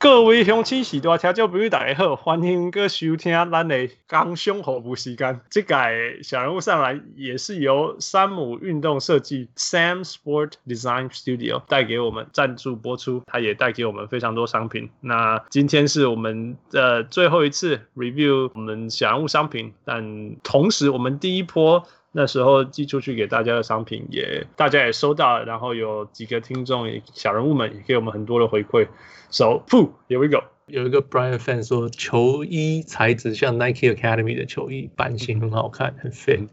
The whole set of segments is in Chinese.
各位乡亲时代听众朋友大家好，欢迎各位收听咱的工商服务时间。这个小人物上来也是由山姆运动设计 Sam Sport Design Studio 带给我们赞助播出，他也带给我们非常多商品。那今天是我们的最后一次 review 我们小人物商品，但同时我们第一波那时候寄出去给大家的商品也大家也收到了，然后有几个听众小人物们也给我们很多的回馈。So, here we go. 有一个 Brian fan 说，球衣材质像 Nike Academy 的球衣，版型很好看，很 fit。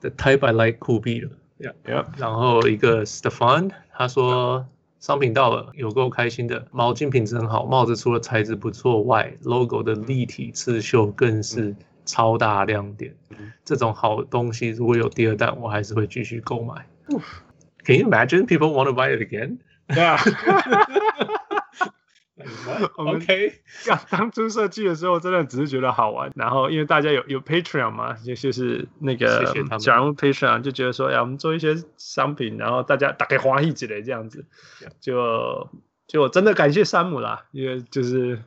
The type I like 酷毙了。Yeah, yeah. 然后一个 Stefan 他说商品到了，有够开心的。毛巾品质很好，帽子除了材质不错外，logo 的立体刺绣更是超大亮点。这种好东西如果有第二弹，我还是会继续购买。Can you imagine people want to buy it again? Yeah. OK，当初设计的时候，真的只是觉得好玩。然后因为大家有有 Patreon 嘛，就就是那个假如 Patreon 就觉得说，哎，我们做一些商品，然后大家打开花一之类这样子，就就真的感谢山姆啦，因为就是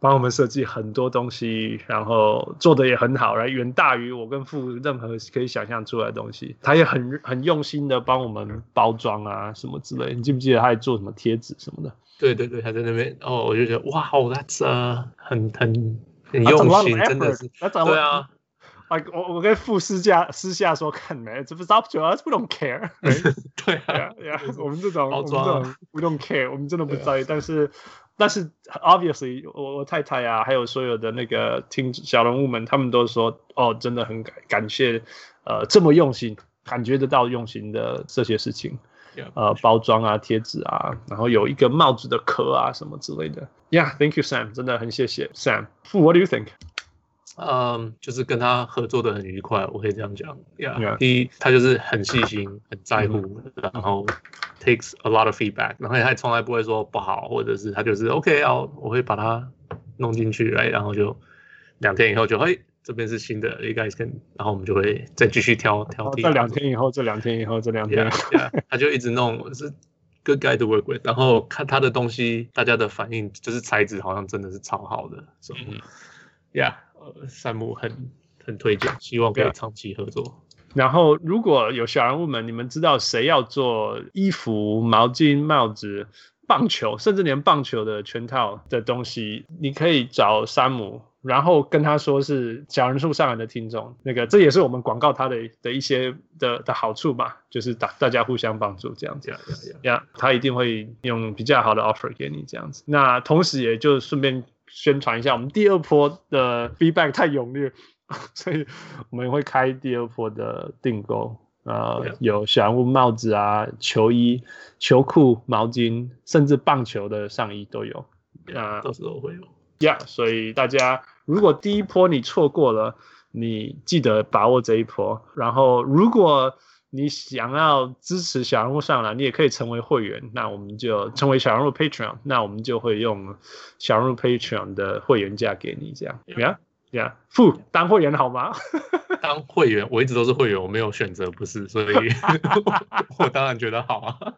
帮我们设计很多东西，然后做的也很好，然后远大于我跟父任何可以想象出来的东西。他也很很用心的帮我们包装啊什么之类。你记不记得他还做什么贴纸什么的？对对对，他在那边哦，我就觉得哇，哦，That's 很很很用心，真的是。对啊，我我跟副私下私下说，看没，这不是 up to us，we don't care。对啊，我们这种我们这种 we don't care，我们真的不在意。但是但是 obviously，我我太太啊，还有所有的那个听小人物们，他们都说哦，真的很感感谢，呃，这么用心，感觉得到用心的这些事情。呃，包装啊，贴纸啊，然后有一个帽子的壳啊，什么之类的。Yeah，thank you Sam，真的很谢谢 Sam。What do you think？嗯，就是跟他合作的很愉快，我可以这样讲。Yeah，第一，他就是很细心，很在乎，然后 takes a lot of feedback，然后他从来不会说不好，或者是他就是 OK，哦，我会把它弄进去，来，然后就两天以后就会。这边是新的，you guys can，然后我们就会再继续挑挑剔。这两天以后，这两天以后，这两天，yeah, yeah, 他就一直弄，是 good guy to work with。然后看他的东西，大家的反应就是材质好像真的是超好的，所以，yeah，山姆很很推荐，希望可以长期合作。然后如果有小人物们，你们知道谁要做衣服、毛巾、帽子、棒球，甚至连棒球的全套的东西，你可以找山姆。然后跟他说是小人物上来的听众，那个这也是我们广告他的的一些的的好处吧，就是大大家互相帮助这样子，呀、他一定会用比较好的 offer 给你这样子。那同时也就顺便宣传一下，我们第二波的 feedback 太踊跃，所以我们会开第二波的订购，呃有小人物帽子啊、球衣、球裤、毛巾，甚至棒球的上衣都有，啊、到时候会有。呀、yeah,，所以大家如果第一波你错过了，你记得把握这一波。然后，如果你想要支持小人物上篮，你也可以成为会员。那我们就成为小人物 Patreon，那我们就会用小人物 Patreon 的会员价给你这样。Yeah. 呀，付当会员好吗？当会员，我一直都是会员，我没有选择，不是，所以 我当然觉得好啊。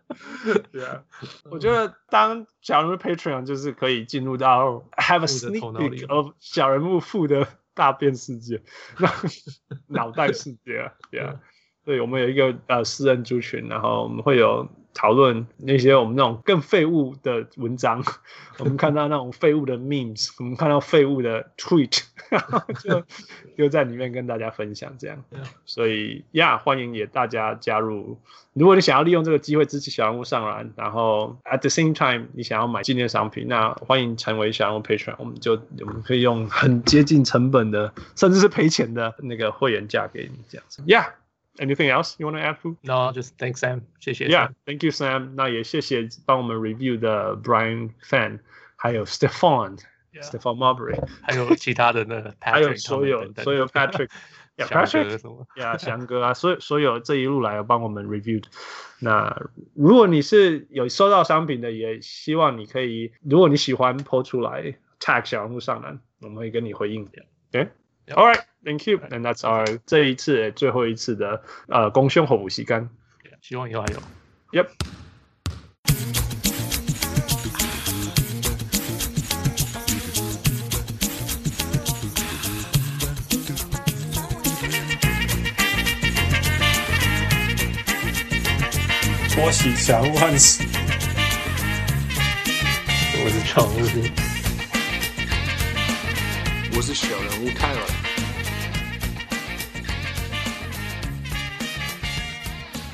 对啊，我觉得当小人物 Patreon 就是可以进入到 have a sneak peek of 小人物付的大便世界，脑袋世界啊，对啊，对，我们有一个呃私人族群，然后我们会有。讨论那些我们那种更废物的文章，我们看到那种废物的 memes，我们看到废物的 tweet，然 后就就在里面跟大家分享这样。所以呀，yeah, 欢迎也大家加入。如果你想要利用这个机会支持小人物上篮，然后 at the same time 你想要买纪念商品，那欢迎成为小人物 Patreon，我们就我们可以用很接近成本的，甚至是赔钱的那个会员价给你这样子。Yeah。Anything else you want to add? No, just thanks Sam. 谢谢。Yeah, thank you Sam. 那也谢谢帮我们 review 的 Brian Fan，还有 Stefan, yeah. Stefan Marbury，还有其他的那个 Patrick，还有所有等等所有 Patrick，呀 Patrick，呀翔哥啊，所所有这一路来帮我们 review。那如果你是有收到商品的，也希望你可以，如果你喜欢 po 出来 tag 小人物上篮，我们会跟你回应的。对。All right, Thank you，and that's our 这一次最后一次的呃，公凶和武器干。希望以后还有。Yep。我是小万事。我是超无敌。我是小人物泰文。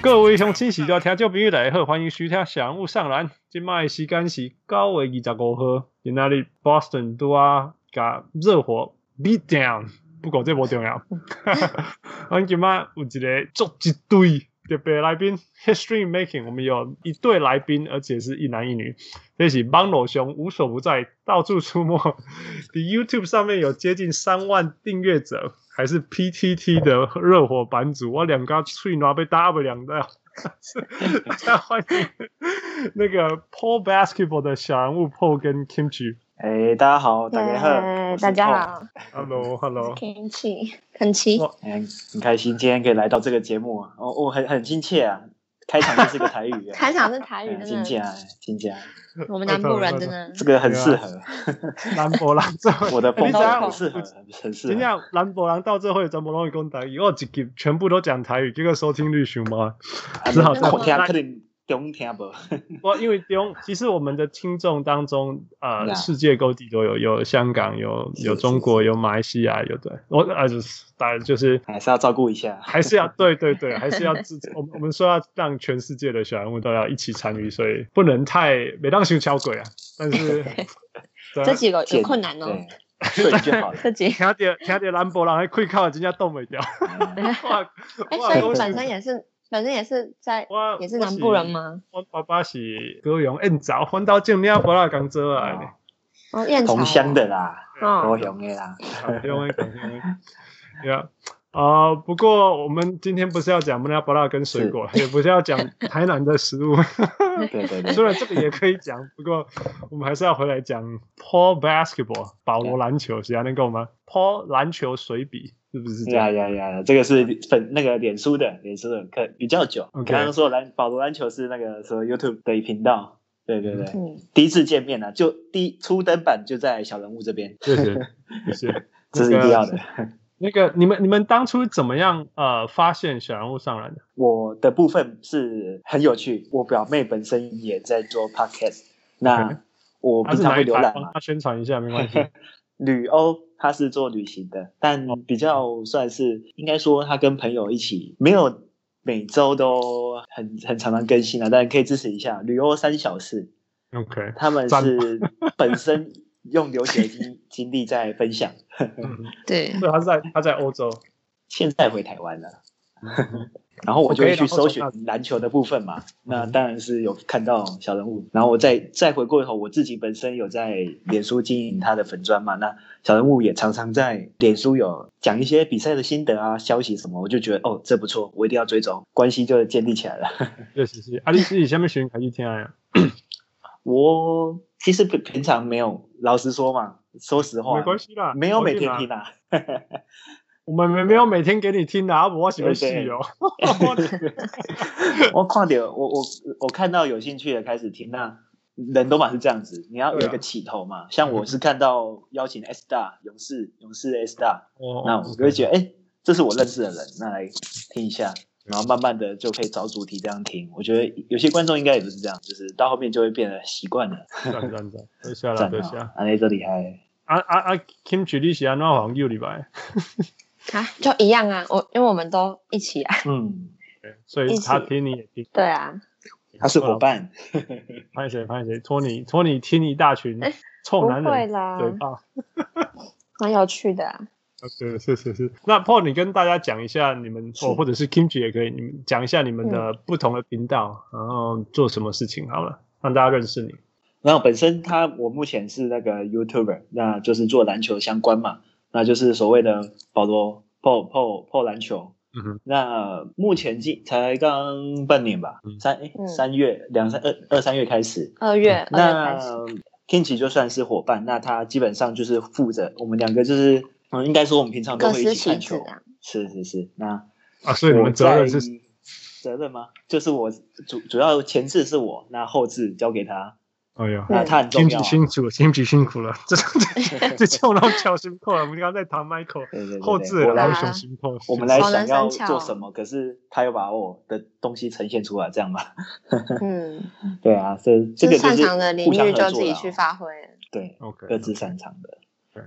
各位乡亲，喜多听众朋友大家好，欢迎收听小人物上篮。今麦时间是九月二十五号，今仔日 Boston 都啊甲热火 beat down，不过这不重要。我今麦有一个足一堆。特别来宾，History Making，我们有一对来宾，而且是一男一女。这是网络兄无所不在，到处出没。比 YouTube 上面有接近三万订阅者，还是 PTT 的热火版主。我两个嘴暖被打不两的。大家 欢迎那个 Paul Basketball 的小人物 Paul 跟 Kimchi。哎、欸，大家好，大家好，yeah, 大家好，Hello，Hello，Kimchi，很奇，很很开心今天可以来到这个节目啊，我我很很亲切啊，开场就是个台语，开场是台语，亲切啊，亲切啊，我们南部人真的，这个很适合，南博人这我的风格很适合，很适合，今天南波人到这会怎么容易讲台语？我几集全部都讲台语，这个收听率熊猫，只好听。中听不？我因为中，其实我们的听众当中，呃，世界各地都有，有香港，有有中国，有马来西亚，有对，我呃，当然就是还是要照顾一下，还是要对对对，还是要支持。我们我们说要让全世界的小人物都要一起参与，所以不能太没当心敲鬼啊。但是这几个有困难哦，对就好了。这几听到听到兰博人还可以靠人家动没掉。哎，所以本身也是。反正也是在，也是南部人吗？我爸爸是高雄燕巢，翻到这边不拉工作来的。哦，燕巢。同乡的啦，高雄的啦。高雄的，高雄的。Yeah，啊，不过我们今天不是要讲布拉不拉跟水果，也不是要讲 台南的食物。对对对。虽然这个也可以讲，不过我们还是要回来讲 Paul Basketball 保罗篮球，是这样能够吗？Paul 篮球水笔。是不是这样？呀呀呀！这个是粉那个脸书的，脸书的课比较久。我刚刚说篮保罗篮球是那个说 YouTube 的频道，对对对，嗯、第一次见面呢、啊，就第一初登版就在小人物这边，谢谢谢谢，这是一定要的。那个你们你们当初怎么样呃发现小人物上篮的？我的部分是很有趣，我表妹本身也在做 Podcast，那我平常会浏览嘛，他宣传一下没关系。旅欧。他是做旅行的，但比较算是应该说他跟朋友一起，没有每周都很很常常更新啊，但可以支持一下旅欧三小时。OK，他们是本身用留学经经历在分享。对，他在他在欧洲，现在回台湾了。然后我就会去搜寻篮球的部分嘛，那当然是有看到小人物，然后我再再回过头，我自己本身有在脸书经营他的粉砖嘛，那小人物也常常在脸书有讲一些比赛的心得啊、消息什么，我就觉得哦，这不错，我一定要追踪，关系就建立起来了。确实是，啊，你自己下面选开始听啊。我其实平平常没有，老实说嘛，说实话，没关系啦，没有每天听啦。我们没没有每天给你听的，啊，我喜欢戏哦。我看到我我我看到有兴趣的开始听，那人都嘛是这样子，你要有一个起头嘛。像我是看到邀请 S Star 勇士勇士 S Star，那我就会觉得哎，这是我认识的人，那来听一下，然后慢慢的就可以找主题这样听。我觉得有些观众应该也不是这样，就是到后面就会变得习惯了。赞赞赞，等下了等下，啊，那这厉害。啊啊啊，Kimchi 你是安怎黄又礼拜？啊，就一样啊，我因为我们都一起啊，嗯，对，所以他听你也听，对啊，他是伙伴，拍谁拍谁托你托你听一大群臭男人，会啦，对吧？蛮有趣的啊，对，是是是。那 Paul，你跟大家讲一下你们，或或者是 Kimchi 也可以，你们讲一下你们的不同的频道，然后做什么事情好了，让大家认识你。然后本身他我目前是那个 YouTuber，那就是做篮球相关嘛。那就是所谓的保罗破破破篮球，嗯哼。那目前进才刚半年吧，嗯、三哎、嗯、三月两三二二三月开始，二月。那 Kimchi 就算是伙伴，那他基本上就是负责我们两个就是嗯，应该说我们平常都会一起看球，是是是。那啊，所以你们责任是责任吗？就是我主主要前置是我，那后置交给他。哎呀，那他很重要。辛苦辛苦，辛苦辛苦了，这 这这叫让乔辛苦了。我们刚刚在谈 Michael 后置，然后熊辛苦。我们来想要做什么，可是他又把我的东西呈现出来，这样吧？嗯，对啊，所以这个擅长的领域就自己去发挥。对各自擅长的。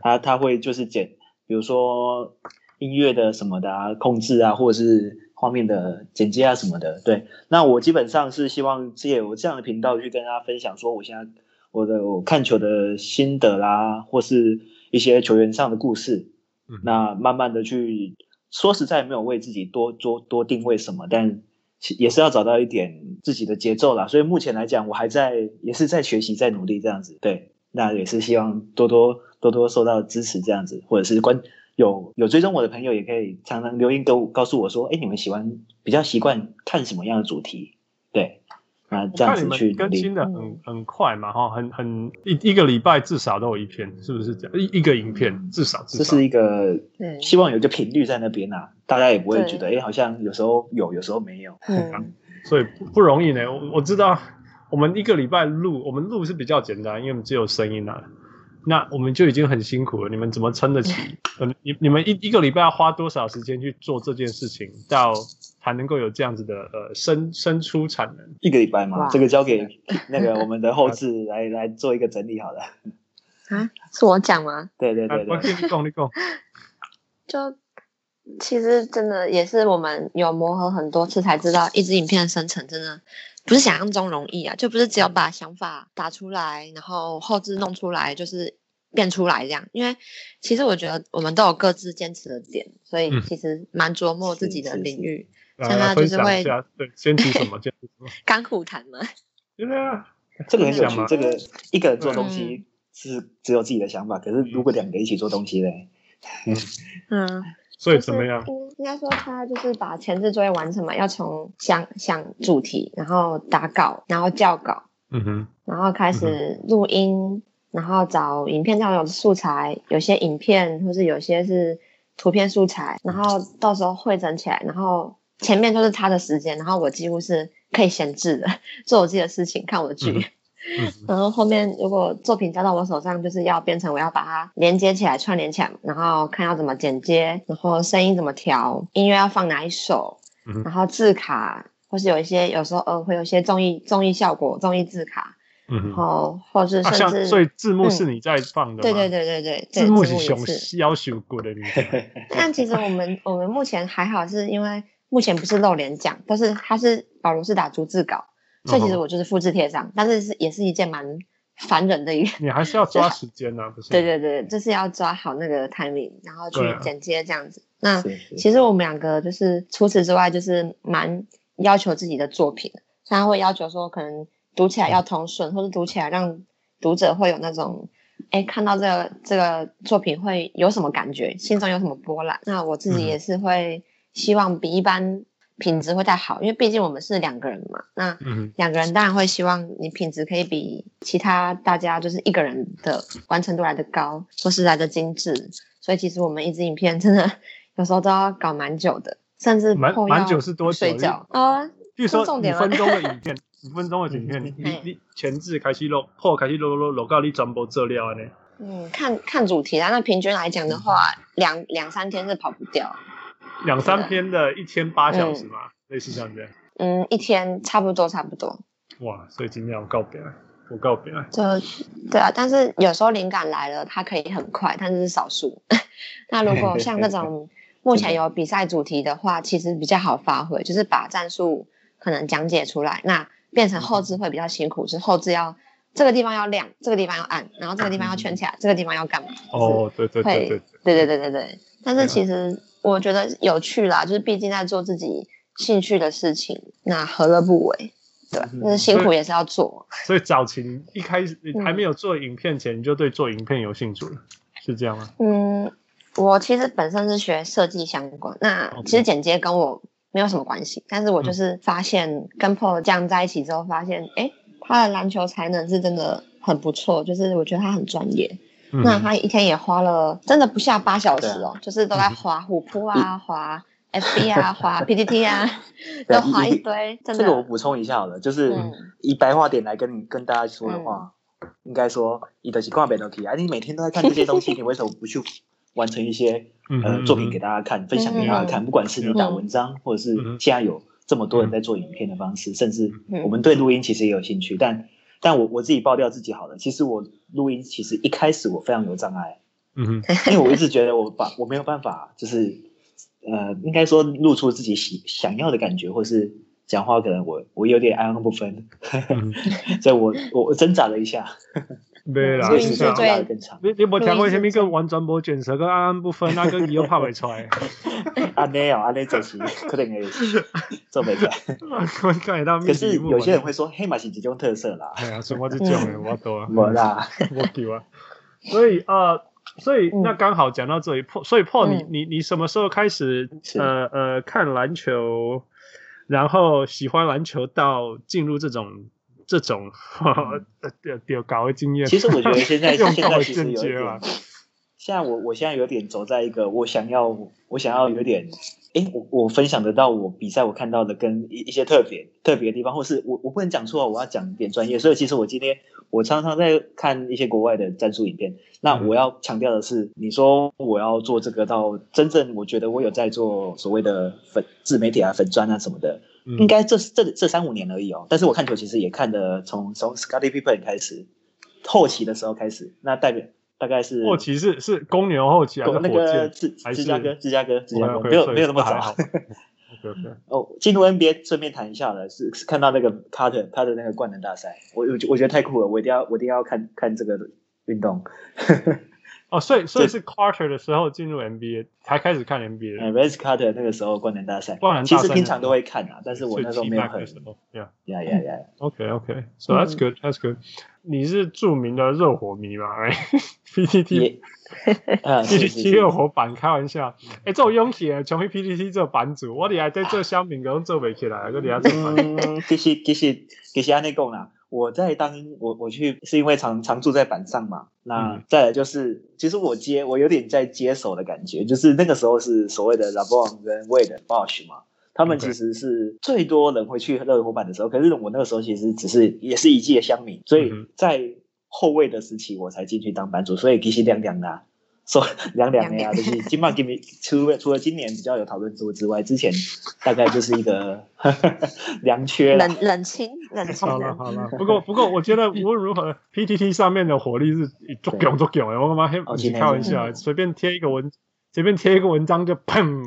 他他会就是剪，比如说音乐的什么的啊，控制啊，或者是。画面的剪接啊什么的，对，那我基本上是希望借我这样的频道去跟大家分享，说我现在我的我看球的心得啦，或是一些球员上的故事，嗯、那慢慢的去说实在没有为自己多多多定位什么，但也是要找到一点自己的节奏啦。所以目前来讲，我还在也是在学习，在努力这样子，对，那也是希望多多多多受到支持这样子，或者是关。有有追踪我的朋友也可以常常留言给我，告诉我说，哎，你们喜欢比较习惯看什么样的主题？对，那这样子去更新的很很快嘛，哈，很很一一个礼拜至少都有一篇，是不是这样？一一个影片至少，至少这是一个，希望有一个频率在那边啊，大家也不会觉得，哎，好像有时候有，有时候没有，嗯，所以不不容易呢。我我知道，我们一个礼拜录，我们录是比较简单，因为我们只有声音啊。那我们就已经很辛苦了，你们怎么撑得起？嗯，你你们一一个礼拜要花多少时间去做这件事情，到才能够有这样子的呃生生出产能？一个礼拜嘛，这个交给那个 我们的后置来来做一个整理好了。啊，是我讲吗？对对对对，你讲你讲。就其实真的也是我们有磨合很多次才知道，一支影片的生成真的。不是想象中容易啊，就不是只有把想法打出来，然后后置弄出来，就是变出来这样。因为其实我觉得我们都有各自坚持的点，所以其实蛮琢磨自己的领域。像他就是会对坚持什么，坚持什么，甘苦谈嘛。对啊，这个很有趣。这个一个人做东西是只有自己的想法，可是如果两个一起做东西嘞，嗯。所以怎么样？应应该说他就是把前置作业完成嘛，要从想想主题，然后打稿，然后校稿，嗯哼，然后开始录音，嗯、然后找影片上有素材，有些影片或是有些是图片素材，然后到时候汇整起来，然后前面就是他的时间，然后我几乎是可以闲置的，做我自己的事情，看我的剧。嗯然后后面如果作品交到我手上，就是要变成我要把它连接起来、串联起来，然后看要怎么剪接，然后声音怎么调，音乐要放哪一首，然后字卡，或是有一些有时候呃会有一些综艺综艺效果、综艺字卡，然后或是甚至所以字幕是你在放的，对对对对对，字幕是熊要求过的。但其实我们 我们目前还好，是因为目前不是露脸讲，但是他是保罗是打逐字稿。所以其实我就是复制贴上，但是是也是一件蛮烦人的一个。你还是要 抓时间呢，不是？对对对，就是要抓好那个 timing，然后去剪接这样子。那其实我们两个就是除此之外，就是蛮要求自己的作品，他会要求说，可能读起来要通顺，或者读起来让读者会有那种，哎，看到这个这个作品会有什么感觉，心中有什么波澜。那我自己也是会希望比一般。品质会太好，因为毕竟我们是两个人嘛。那两个人当然会希望你品质可以比其他大家就是一个人的完成度来得高，或是来得精致。所以其实我们一支影片真的有时候都要搞蛮久的，甚至蛮蛮久是多久？睡觉啊？比如说五分钟的影片，五分钟的影片，你你前置开始录，后开始录录录到你全部做了呢？嗯，看看主题啊。那平均来讲的话，两两三天是跑不掉。两三篇的一天八小时嘛，嗯、类似像这样。嗯，一天差不多差不多。哇，所以今天我告别了，我告别了。就对啊，但是有时候灵感来了，它可以很快，但是是少数。那如果像那种目前有比赛主题的话，其实比较好发挥，就是把战术可能讲解出来，那变成后置会比较辛苦，是后置要这个地方要亮，这个地方要暗，然后这个地方要圈起来，这个地方要干嘛？哦，对对对对对对对对对。但是其实。我觉得有趣啦，就是毕竟在做自己兴趣的事情，那何乐不为？对，那辛苦也是要做。所以早期一开始你还没有做影片前，你就对做影片有兴趣了，是这样吗？嗯，我其实本身是学设计相关，那其实剪接跟我没有什么关系，但是我就是发现跟 Paul 这样在一起之后，发现哎，他的篮球才能是真的很不错，就是我觉得他很专业。那他一天也花了，真的不下八小时哦，就是都在滑虎扑啊，滑 FB 啊，滑 PPT 啊，都滑一堆。这个我补充一下好了，就是以白话点来跟你跟大家说的话，应该说你的习惯被都提啊，你每天都在看这些东西，你为什么不去完成一些呃作品给大家看，分享给大家看？不管是你打文章，或者是现在有这么多人在做影片的方式，甚至我们对录音其实也有兴趣，但但我我自己爆料自己好了，其实我录音其实一开始我非常有障碍，嗯，因为我一直觉得我把我没有办法，就是呃，应该说露出自己喜想要的感觉，或是。讲话可能我我有点安安不分，所以我我我挣扎了一下。没啦，时间拉得更长。你你没听过什么叫完全无卷舌跟安安不分，那个你又拍不出来。安尼哦，安尼就是可能会做不出来。可是有些人会说黑马是一种特色啦。哎呀，什么这种的我懂。没啦，我丢啊。所以呃，所以那刚好讲到这里破，所以破你你你什么时候开始呃呃看篮球？然后喜欢篮球到进入这种这种丢丢高的经验，其实我觉得现在 现在其实有点，现在我我现在有点走在一个我想要我想要有点。哎，我我分享得到我比赛我看到的跟一一些特别特别的地方，或是我我不能讲错，我要讲点专业。所以其实我今天我常常在看一些国外的战术影片。那我要强调的是，你说我要做这个到真正，我觉得我有在做所谓的粉自媒体啊、粉砖啊什么的，应该这这这三五年而已哦。但是我看球其实也看的从从 Scottie Pippen 开始，后期的时候开始，那代表。大概是后期是是公牛后期还是那个芝芝加哥芝加哥芝加哥没有没有那么早。哦，进入 NBA 顺便谈一下了，是是看到那个 Carter 他的那个灌篮大赛，我我我觉得太酷了，我一定要我一定要看看这个运动。哦，所以所以是 Carter 的时候进入 NBA 才开始看 NBA。嗯，Vince Carter 那个时候灌篮大赛，灌篮其实平常都会看啊，但是我那时候没有很。Yeah, yeah, yeah, yeah. OK, OK, So that's good. That's good. 你是著名的热火迷吗？哎，PTT，PTT 热火版，开玩笑。哎，这种勇气啊，从 PTT 这版主，我哋还在做小明，跟做不起来，跟你还做。其实其实其实安内讲啦，我在当我我去是因为常常住在板上嘛。那再来就是，其实我接我有点在接手的感觉，就是那个时候是所谓的 LeBron 跟 Wade Bosh 嘛。他们其实是最多人会去热火版的时候，可是我那个时候其实只是也是一季的乡民，所以在后卫的时期我才进去当版主，所以其实亮亮的，说凉凉的呀，就是今嘛给你除了除了今年比较有讨论度之外，之前大概就是一个 凉缺冷冷清冷清。好了好了，不过不过我觉得无论如何，PTT 上面的火力是足够足够的，我他妈开玩笑，随便贴一个文。随便贴一个文章就砰，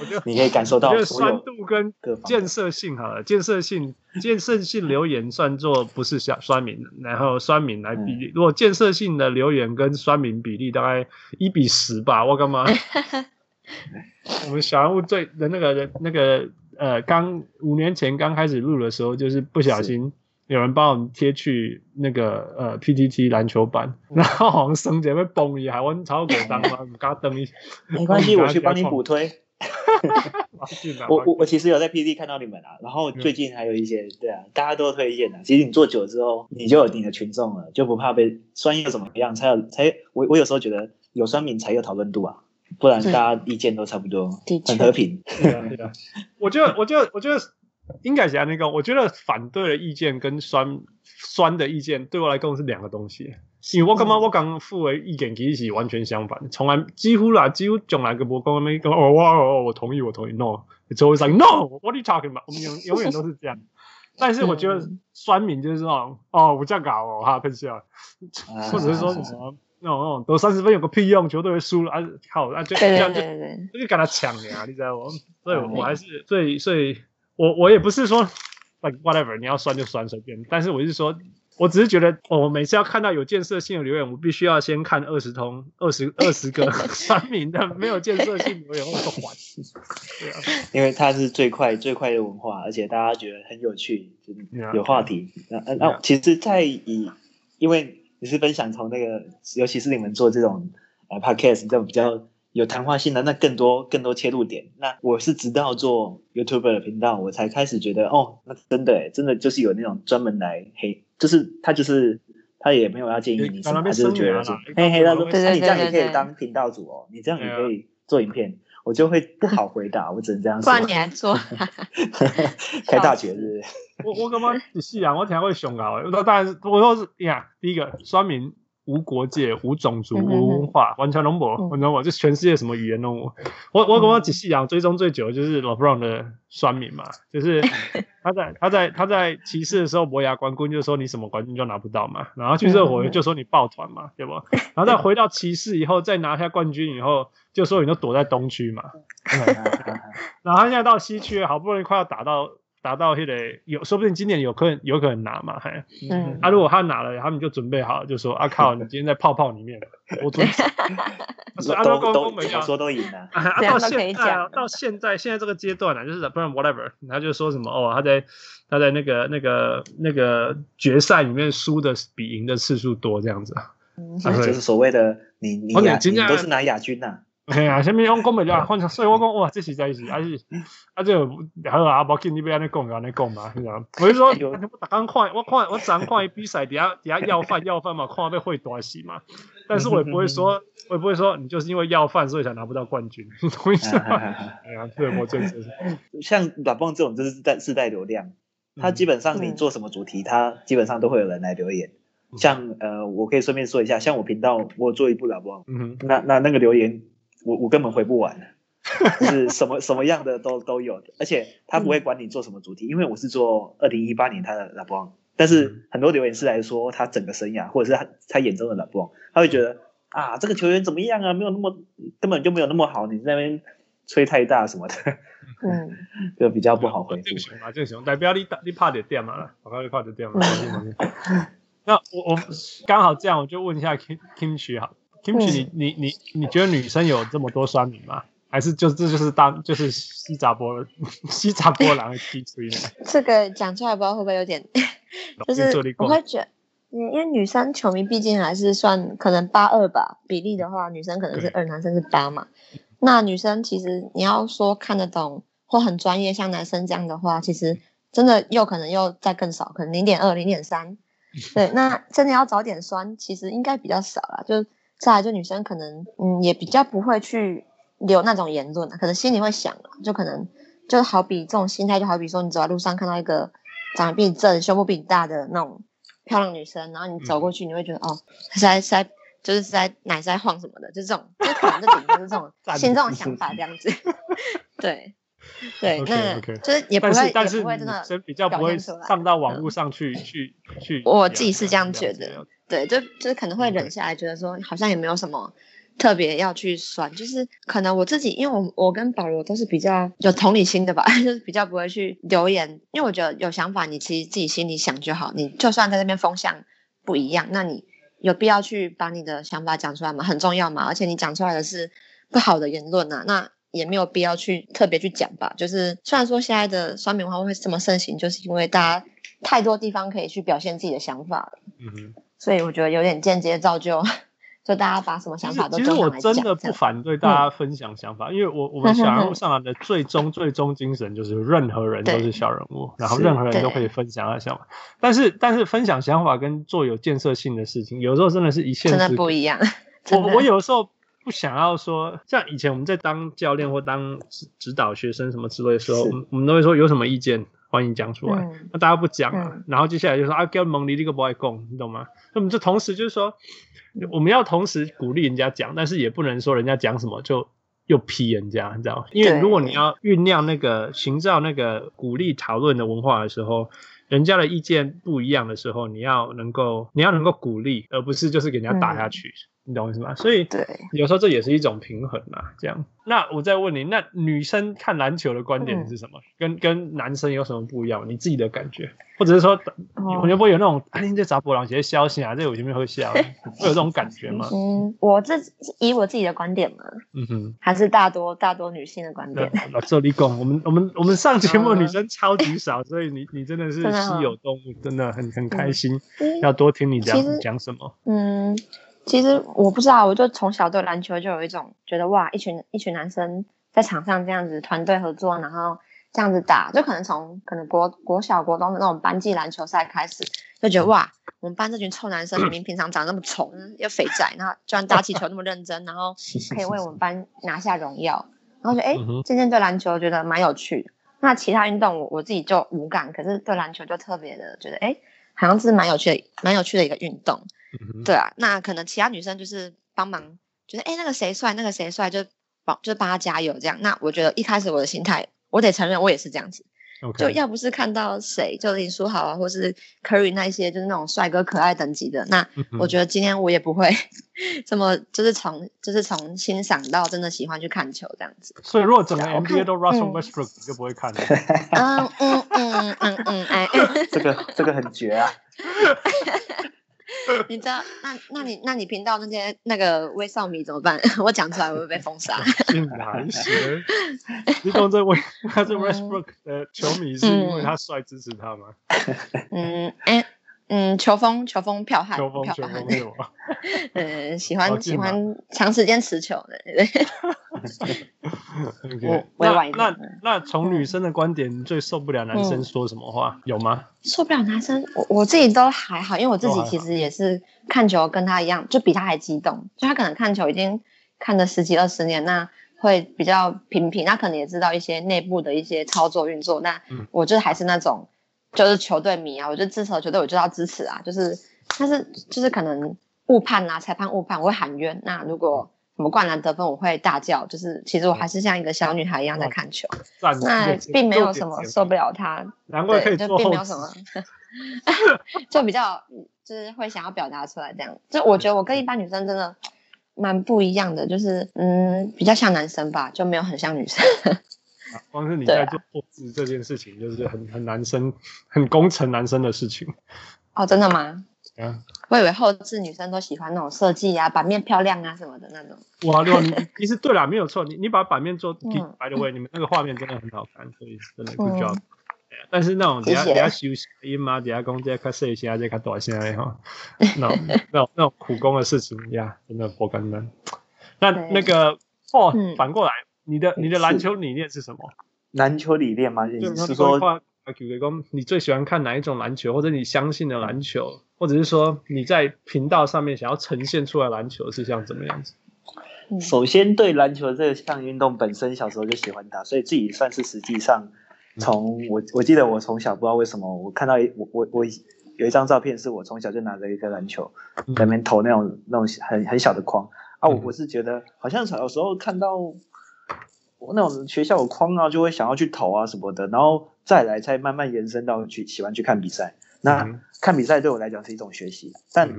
我觉得你可以感受到，我觉得酸度跟建设性好了，建设性建设性留言算作不是小酸民，然后酸民来比例，如果建设性的留言跟酸民比例大概一比十吧，我干嘛？我们小人物最的那个人那个呃，刚五年前刚开始录的时候，就是不小心。有人帮我们贴去那个呃 PTT 篮球版，然后好像升级会崩一下，我超过当嘛，唔敢登一。没关系，我去帮你补推。我我我其实有在 PTT 看到你们啊，然后最近还有一些对啊，大家都推荐的。其实你做久了之后，你就有你的群众了，就不怕被酸又怎么样？才有才我我有时候觉得有酸民才有讨论度啊，不然大家意见都差不多，很和平。对啊对啊，我觉得我觉得我觉得。应该讲那个，我觉得反对的意见跟酸酸的意见对我来讲是两个东西。因为我刚刚我刚付的意见其实是完全相反，从来几乎啦，几乎从来个不讲没讲哦，我哦我同意我同意 no，it's always like no，what are you talking about？我们永永远都是这样。但是我觉得酸民就是说哦，我这样搞哦哈喷笑，或者是说什么那种那种得三十分有个屁用，球队会输了啊靠啊就这样就就跟他抢呀，你知道吗？所以我还是所以所以。我我也不是说，like whatever，你要酸就酸随便。但是我是说，我只是觉得，哦，我每次要看到有建设性的留言，我必须要先看二十通、二十二十个 酸民的没有建设性留言，我都还。对啊，因为它是最快最快的文化，而且大家觉得很有趣，有话题。那那 Yeah. 那，其实，在以因为你是分享从那个，尤其是你们做这种呃 podcast 这种比较。有谈话性的那更多更多切入点，那我是直到做 YouTuber 的频道，我才开始觉得哦，那真的真的就是有那种专门来黑，就是他就是他也没有要建议你什么，他就是觉得说嘿嘿，他说那你这样也可以当频道主哦，你这样也可以做影片，我就会不好回答，我只能这样说。不然你还做？开大绝日。我我干嘛？你是啊，我听会凶啊。我当然我说是呀，第一个酸民。无国界、无种族、无文化，完全拢无，完全无，就全世界什么语言都无。我我刚刚仔细讲，追踪最久的就是 LeBron 的酸民嘛，就是 他在他在他在骑士的时候，伯牙冠军就说你什么冠军就拿不到嘛，然后去热火就说你抱团嘛，对不？然后再回到骑士以后，再拿下冠军以后，就说你都躲在东区嘛，然后他现在到西区，好不容易快要打到。达到现在有，说不定今年有可能有可能拿嘛，还，嗯，啊，如果他拿了，他们就准备好，就说啊靠，你今天在泡泡里面，我准备，啊，都都没讲，说都赢了，啊，到现在，到现在现在这个阶段呢，就是不然 whatever，他就说什么哦，他在他在那个那个那个决赛里面输的比赢的次数多这样子，嗯，就是所谓的你你亚你都是拿亚军呐。哎呀，下面我讲袂了，反正所以我讲哇，这实在是，还是啊这好啊，无紧你不要安尼讲，安尼讲嘛，是吧？我就说，我刚看，我看我昨看伊比赛，底下底下要饭要饭嘛，看被会多死嘛。但是我也不会说，我也不会说，你就是因为要饭所以才拿不到冠军，懂意思吗？哎呀，对，我真是。像打棒这种，就是带自带流量，他基本上你做什么主题，他基本上都会有人来留言。像呃，我可以顺便说一下，像我频道我做一部打棒，嗯哼，那那那个留言。我我根本回不完，就是什么什么样的都都有的，而且他不会管你做什么主题，因为我是做二零一八年他的 LeBron，但是很多留言是来说他整个生涯，或者是他他眼中的 LeBron，他会觉得啊这个球员怎么样啊，没有那么根本就没有那么好，你在那边吹太大什么的，嗯，就比较不好回复。啊，正常，代表你你怕点电嘛，我看你怕点电嘛。那我我刚好这样，我就问一下 Kim Kimchi 好。Kimchi，你你你你觉得女生有这么多酸民吗？还是就这就是当就是西杂波 西杂波狼的 踢出呢？这个讲出来不知道会不会有点，就是我会觉得，嗯，因为女生球迷毕竟还是算可能八二吧，比例的话，女生可能是二，男生是八嘛。那女生其实你要说看得懂或很专业，像男生这样的话，其实真的又可能又再更少，可能零点二、零点三。对，那真的要找点酸，其实应该比较少啦，就。再来，就女生可能，嗯，也比较不会去留那种言论，可能心里会想，就可能就好比这种心态，就好比说你走在路上看到一个长得比你正、胸部比你大的那种漂亮女生，然后你走过去，你会觉得、嗯、哦，是在是在就是在奶在晃什么的，就这种，就可能这顶多是这种 心这种想法这样子，对对，okay, 那.就是也不会但是也不会真的比较不会放到网络上去、嗯、去去，我自己是这样觉得。对，就就是可能会忍下来，觉得说好像也没有什么特别要去酸，就是可能我自己，因为我我跟保罗都是比较有同理心的吧，就是比较不会去留言，因为我觉得有想法，你其实自己心里想就好，你就算在那边风向不一样，那你有必要去把你的想法讲出来吗？很重要嘛，而且你讲出来的是不好的言论啊，那也没有必要去特别去讲吧。就是虽然说现在的酸民文化会这么盛行，就是因为大家太多地方可以去表现自己的想法了。嗯哼。所以我觉得有点间接造就，就大家把什么想法都。其实我真的不反对大家分享想法，嗯、因为我我们小人物上来的最终最终精神就是任何人都是小人物，然后任何人都可以分享他的想法。但是但是分享想法跟做有建设性的事情，有时候真的是一线。真的不一样。我我有时候不想要说，像以前我们在当教练或当指指导学生什么之类的时候，我们都会说有什么意见。欢迎讲出来，嗯、那大家不讲啊，嗯、然后接下来就说啊，跟蒙尼这个不爱讲，你懂吗？那么这同时就是说，我们要同时鼓励人家讲，但是也不能说人家讲什么就又批人家，你知道吗？因为如果你要酝酿那个营造那个鼓励讨论的文化的时候，人家的意见不一样的时候，你要能够你要能够鼓励，而不是就是给人家打下去。嗯你懂我意思吗？所以对，有时候这也是一种平衡啊。这样，那我再问你，那女生看篮球的观点是什么？嗯、跟跟男生有什么不一样？你自己的感觉，或者是说，哦、会不会有那种啊，你这杂波浪些消息啊，这我前面会笑，会有这种感觉吗？嗯，我这以我自己的观点嘛，嗯哼，还是大多大多女性的观点。老这里讲，我们我们我们上节目女生超级少，所以你你真的是稀有动物，真的很很开心，嗯、要多听你讲讲什么。嗯。其实我不知道，我就从小对篮球就有一种觉得哇，一群一群男生在场上这样子团队合作，然后这样子打，就可能从可能国国小国中的那种班级篮球赛开始，就觉得哇，我们班这群臭男生明明平常长那么丑，又肥仔，然后居然打起球那么认真，然后可以为我们班拿下荣耀，然后觉得哎，渐渐对篮球觉得蛮有趣的。那其他运动我我自己就无感，可是对篮球就特别的觉得哎，好像是蛮有趣的，蛮有趣的一个运动。对啊，那可能其他女生就是帮忙，觉得哎那个谁帅，那个谁帅，就帮就是帮他加油这样。那我觉得一开始我的心态，我得承认我也是这样子。就要不是看到谁，就林书豪啊，或是 Curry 那些，就是那种帅哥可爱等级的，那我觉得今天我也不会 这么，就是从就是从欣赏到真的喜欢去看球这样子。所以如果整个 NBA 都 Russell Westbrook，你就不会看了。嗯嗯嗯嗯嗯，哎，这个这个很绝啊。你知道，那那你那你频道那些那个威少迷怎么办？我讲出来会不会被封杀？竟 然是，你懂这威他是 Westbrook 的球迷，是因为他帅支持他吗？嗯，哎。嗯，球风球风票悍，球风球风嗯，喜欢喜欢长时间持球的，对。那那那从女生的观点，最受不了男生说什么话有吗？受不了男生，我我自己都还好，因为我自己其实也是看球跟他一样，就比他还激动。就他可能看球已经看了十几二十年，那会比较平平，他可能也知道一些内部的一些操作运作。那我就还是那种。就是球队迷啊，我就支持球队，我就要支持啊。就是，但是就是可能误判啊，裁判误判，我会喊冤。那如果什么灌篮得分，我会大叫。就是其实我还是像一个小女孩一样在看球，那并没有什么受不了他。难怪可以。就并没有什么，就比较就是会想要表达出来这样。就我觉得我跟一般女生真的蛮不一样的，就是嗯，比较像男生吧，就没有很像女生。光是你在做后置这件事情，就是很很男生、很工程男生的事情。哦，真的吗？啊，我以为后置女生都喜欢那种设计啊、版面漂亮啊什么的那种。哇，对，其实对啦，没有错。你你把版面做，by the way，你们那个画面真的很好看，所以真的 good job。但是那种底下底下修音嘛，底下工这些看设计啊，这看短线啊哈，那种 那种那种苦工的事情呀，真的不简单。那那个哦，反过来。你的你的篮球理念是什么？篮球理念吗？就是说，你最喜欢看哪一种篮球，或者你相信的篮球，或者是说你在频道上面想要呈现出来篮球是像怎么样子？首先，对篮球这项运动本身，小时候就喜欢打，所以自己算是实际上从我我记得我从小不知道为什么，我看到一我我我有一张照片，是我从小就拿着一个篮球在那边投那种那种很很小的框啊，我我是觉得好像小时候看到。我那种学校有框啊，就会想要去投啊什么的，然后再来才慢慢延伸到去喜欢去看比赛。那看比赛对我来讲是一种学习，但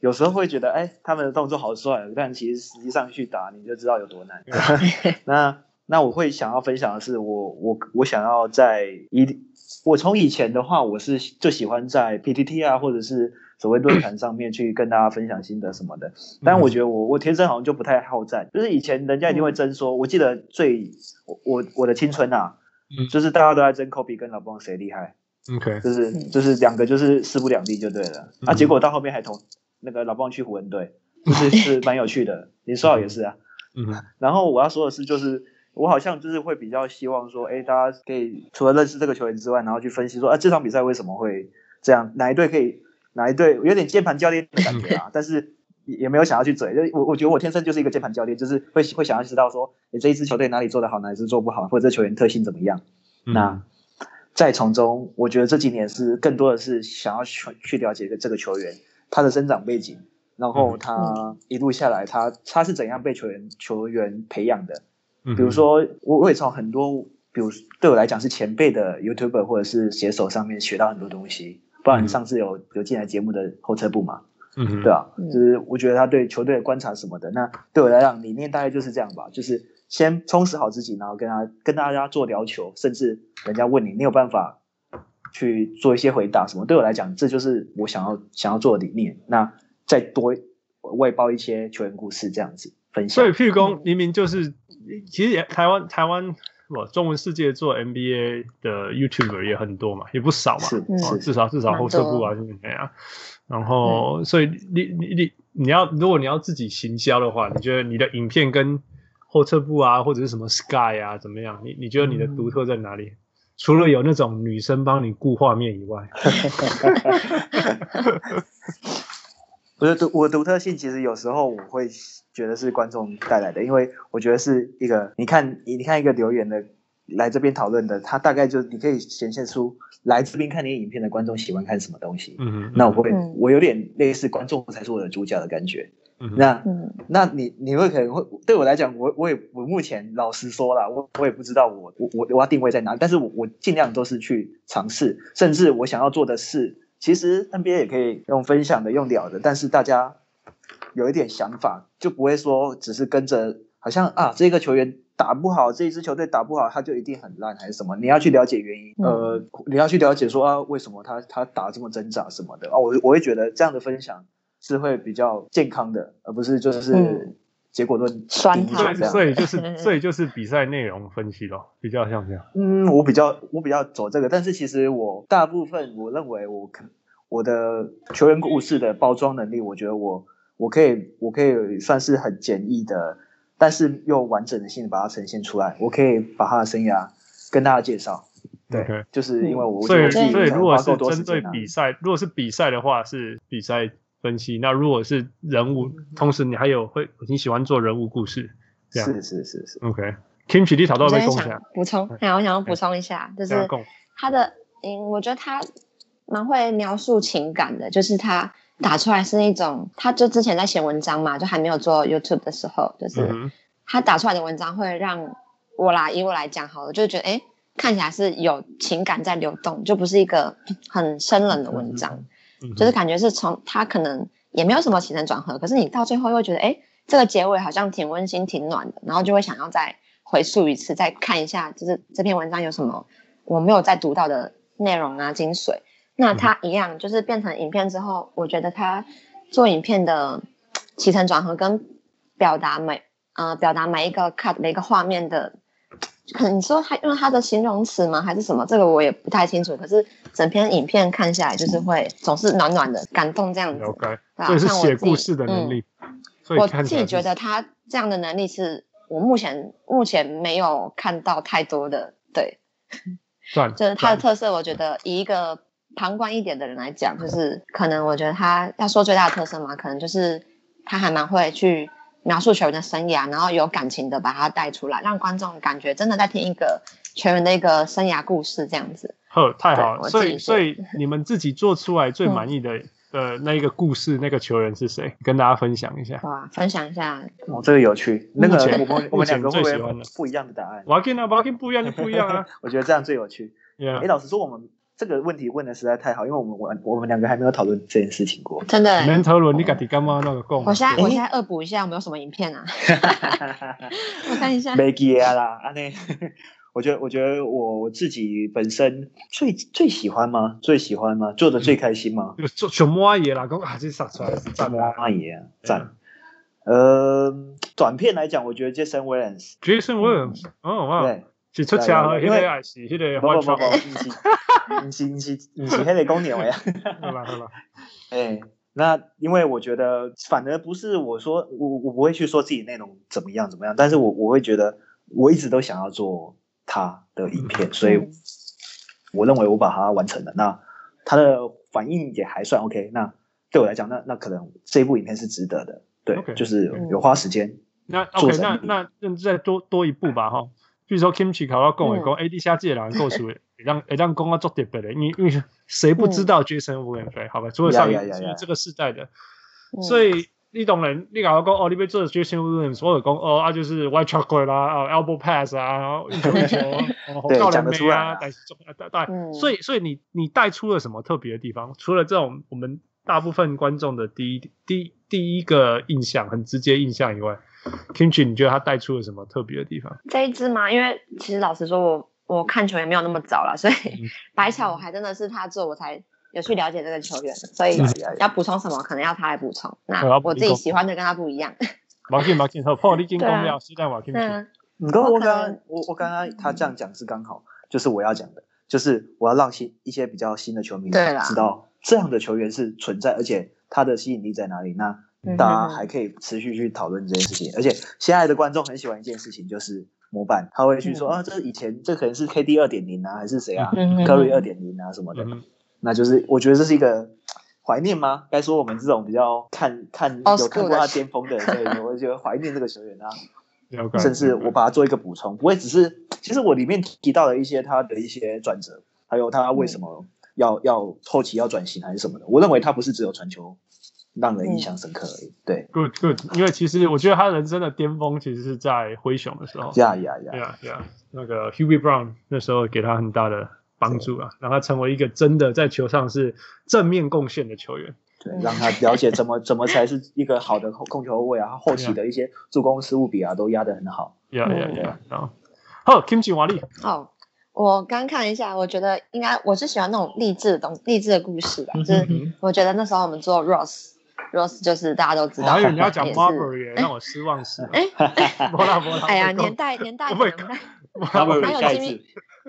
有时候会觉得，哎，他们的动作好帅，但其实实际上去打你就知道有多难。那那我会想要分享的是我，我我我想要在一，我从以前的话，我是就喜欢在 PTT 啊，或者是。所谓论坛 上面去跟大家分享心得什么的，但我觉得我我天生好像就不太好战，就是以前人家一定会争说，我记得最我我我的青春啊，就是大家都在争 Kobe 跟 LeBron 谁厉害，OK，就是就是两个就是势不两立就对了，啊，结果到后面还同那个 LeBron 去湖人队，就是是蛮有趣的，林书豪也是啊，嗯，然后我要说的是，就是我好像就是会比较希望说，哎，大家可以除了认识这个球员之外，然后去分析说，啊，这场比赛为什么会这样，哪一队可以。哪一队有点键盘教练的感觉啊，但是也没有想要去嘴，就我我觉得我天生就是一个键盘教练，就是会会想要知道说，你这一支球队哪里做得好，哪里是做不好，或者这球员特性怎么样。嗯、那再从中，我觉得这几年是更多的是想要去去了解这个球员他的生长背景，然后他一路下来他他是怎样被球员球员培养的。比如说我我也从很多，比如对我来讲是前辈的 YouTuber 或者是写手上面学到很多东西。不然你上次有有进来节目的后撤步嘛？嗯，对啊，就是我觉得他对球队的观察什么的，那对我来讲理念大概就是这样吧，就是先充实好自己，然后跟他跟大家做聊球，甚至人家问你，你有办法去做一些回答什么？对我来讲，这就是我想要想要做的理念。那再多外包一些球员故事这样子分享。所以，譬如说明明就是，其实也台湾台湾。中文世界做 NBA 的 YouTuber 也很多嘛，也不少嘛，哦、至少至少后撤步啊，就是这样。然后，嗯、所以你你你你要，如果你要自己行销的话，你觉得你的影片跟后撤步啊，或者是什么 Sky 啊，怎么样？你你觉得你的独特在哪里？嗯、除了有那种女生帮你顾画面以外。我的独我独特性其实有时候我会觉得是观众带来的，因为我觉得是一个，你看你你看一个留言的来这边讨论的，他大概就你可以显现出来这边看你影片的观众喜欢看什么东西。嗯嗯。那我会、嗯、我有点类似观众才是我的主角的感觉。嗯。那那你你会可能会对我来讲，我我也我目前老实说了，我我也不知道我我我我要定位在哪里，但是我我尽量都是去尝试，甚至我想要做的是。其实 NBA 也可以用分享的、用聊的，但是大家有一点想法，就不会说只是跟着，好像啊，这个球员打不好，这一支球队打不好，他就一定很烂还是什么？你要去了解原因，嗯、呃，你要去了解说啊，为什么他他打这么挣扎什么的啊？我我会觉得这样的分享是会比较健康的，而不是就是。嗯结果论酸他，所以就是 所以就是比赛内容分析咯，比较像这样。嗯，我比较我比较走这个，但是其实我大部分我认为我可我的球员故事的包装能力，我觉得我我可以我可以算是很简易的，但是又完整的性把它呈现出来。我可以把他的生涯跟大家介绍。对，okay. 就是因为我所以所以如果是针对比赛，如果是比赛的话是比赛。分析。那如果是人物，同时你还有会你喜欢做人物故事，这样。是是是是。OK，Kimchi，你找到被共享补充，哎，我想要补充一下，就是他的，嗯，我觉得他蛮会描述情感的，就是他打出来是那种，他就之前在写文章嘛，就还没有做 YouTube 的时候，就是他打出来的文章会让我来，以我来讲好了，就觉得哎，看起来是有情感在流动，就不是一个很生冷的文章。就是感觉是从他可能也没有什么起承转合，可是你到最后又觉得，哎，这个结尾好像挺温馨、挺暖的，然后就会想要再回溯一次，再看一下，就是这篇文章有什么我没有再读到的内容啊、精髓。那他一样，就是变成影片之后，我觉得他做影片的起承转合跟表达每呃表达每一个 cut 每一个画面的。可能你说他用他的形容词吗？还是什么？这个我也不太清楚。可是整篇影片看下来，就是会总是暖暖的感动这样子。OK，所以是写故事的能力。嗯、我自己觉得他这样的能力是我目前目前没有看到太多的。对，就是他的特色。我觉得以一个旁观一点的人来讲，就是可能我觉得他要说最大的特色嘛，可能就是他还蛮会去。描述球员的生涯，然后有感情的把它带出来，让观众感觉真的在听一个球员的一个生涯故事这样子。呵，太好了！所以，所以 你们自己做出来最满意的呃那一个故事，那个球员是谁？跟大家分享一下。哇，分享一下哦，这个有趣。那个我们我们两个会不会不一样的答案？我要跟啊，我要跟不一样就不一样啊。我觉得这样最有趣。哎、yeah. 欸，老实说，我们。这个问题问的实在太好，因为我们我我们两个还没有讨论这件事情过。真的，没讨论你敢提干嘛那个我现在我现在恶补一下，我们有什么影片啊？我看一下。没记啦，安内。我觉得我觉得我我自己本身最最喜欢吗？最喜欢吗？做的最开心吗？做什么爷啦？讲啊，这杀出来什么爷啊？赞。呃，短片来讲，我觉得 Jason Williams。Jason Williams，哦哇。对。是出车因为是迄个不不不不，不是不是不是迄个公牛呀。好吧好吧。哎，那因为我觉得反而不是我说我我不会去说自己内容怎么样怎么样，但是我我会觉得我一直都想要做他的影片，嗯、所以我认为我把它完成了。那他的反应也还算 OK。那对我来讲，那那可能这部影片是值得的。对，okay, 就是有花时间。那 OK，那那那再多多一步吧哈。比如说 Kimchi 考到讲会讲，AD 下届的人构出 会让会让讲啊做特别的，因为因为谁不知道 Jason Williams 好吧？除了上一这个世代的，所以你懂人，你搞到讲哦，你被做 Jason Williams，所有讲哦啊，就是 White Chocolate 啦，啊 Elbow Pass 啊，然后运球运球，对，讲得出来啊，带带，所以所以你你带出了什么特别的地方？除了这种我们大部分观众的第一第第一个印象很直接印象以外。Kimchi，你觉得他带出了什么特别的地方？这一支吗？因为其实老实说我，我我看球也没有那么早了，所以、嗯、白巧我还真的是他做，我才有去了解这个球员，所以要补充什么，可能要他来补充。那我自己喜欢的跟他不一样。马竞马竞和破你进攻了，马你刚我刚刚我我刚刚他这样讲是刚好，就是我要讲的，就是我要让新一些比较新的球迷知道这样的球员是存在，而且他的吸引力在哪里。那大家还可以持续去讨论这件事情，而且现在的观众很喜欢一件事情，就是模板，他会去说啊，这以前这可能是 KD 二点零啊，还是谁啊，Curry 二点零啊什么的，那就是我觉得这是一个怀念吗？该说我们这种比较看看有看过他巅峰的，对，我觉得怀念这个球员啊。甚至我把它做一个补充，不会只是，其实我里面提到了一些他的一些转折，还有他为什么要要后期要转型还是什么的。我认为他不是只有传球让人印象深刻而已。对，good good，因为其实我觉得他人生的巅峰其实是在灰熊的时候。呀呀呀呀呀！那个 Hubie Brown 那时候给他很大的帮助啊，让他成为一个真的在球上是正面贡献的球员。对，让他了解怎么 怎么才是一个好的控球后卫啊，他后期的一些助攻失误比啊都压得很好。呀呀呀！好，Kimchi 瓦力。好，我刚看一下，我觉得应该我是喜欢那种励志的东励志的故事吧。就是我觉得那时候我们做 Ross，Ross 就是大家都知道。还有你要讲 Barber 也 让我失望死了。哎。哎 呀，年代年代年代。还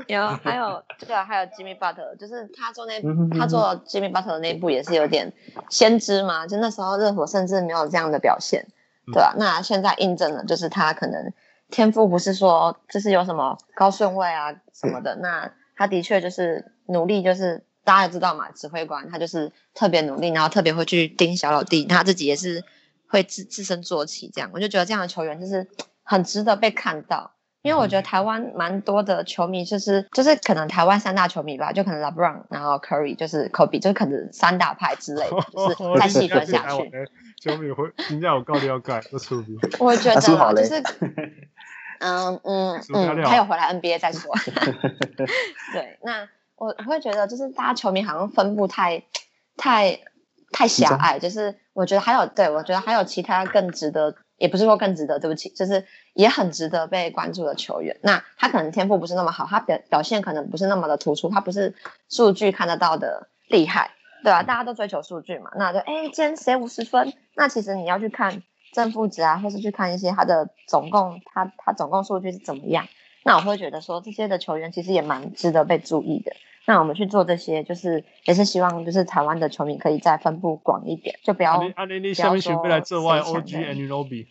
有还有对啊，还有 Jimmy Butler，就是他做那他做 Jimmy Butler 的那一部也是有点先知嘛，就那时候热火甚至没有这样的表现，对吧？那现在印证了，就是他可能天赋不是说就是有什么高顺位啊什么的，那他的确就是努力，就是大家也知道嘛，指挥官他就是特别努力，然后特别会去盯小老弟，他自己也是会自自身做起这样，我就觉得这样的球员就是很值得被看到。因为我觉得台湾蛮多的球迷，就是就是可能台湾三大球迷吧，就可能 LeBron，然后 Curry，就是 Kobe，就是可能三大派之类的，就是再细分下去。球迷会评价我告你要改，不出名。我觉得就是，嗯嗯嗯，还有回来 NBA 再说。对，那我我会觉得就是大家球迷好像分布太太太狭隘，就是我觉得还有对我觉得还有其他更值得。也不是说更值得，对不起，就是也很值得被关注的球员。那他可能天赋不是那么好，他表表现可能不是那么的突出，他不是数据看得到的厉害，对吧？大家都追求数据嘛，那就哎，今天谁五十分？那其实你要去看正负值啊，或是去看一些他的总共，他他总共数据是怎么样？那我会觉得说这些的球员其实也蛮值得被注意的。那我们去做这些，就是也是希望，就是台湾的球迷可以再分布广一点，就不要。阿尼尼下面选备来这外 OG Anunoby。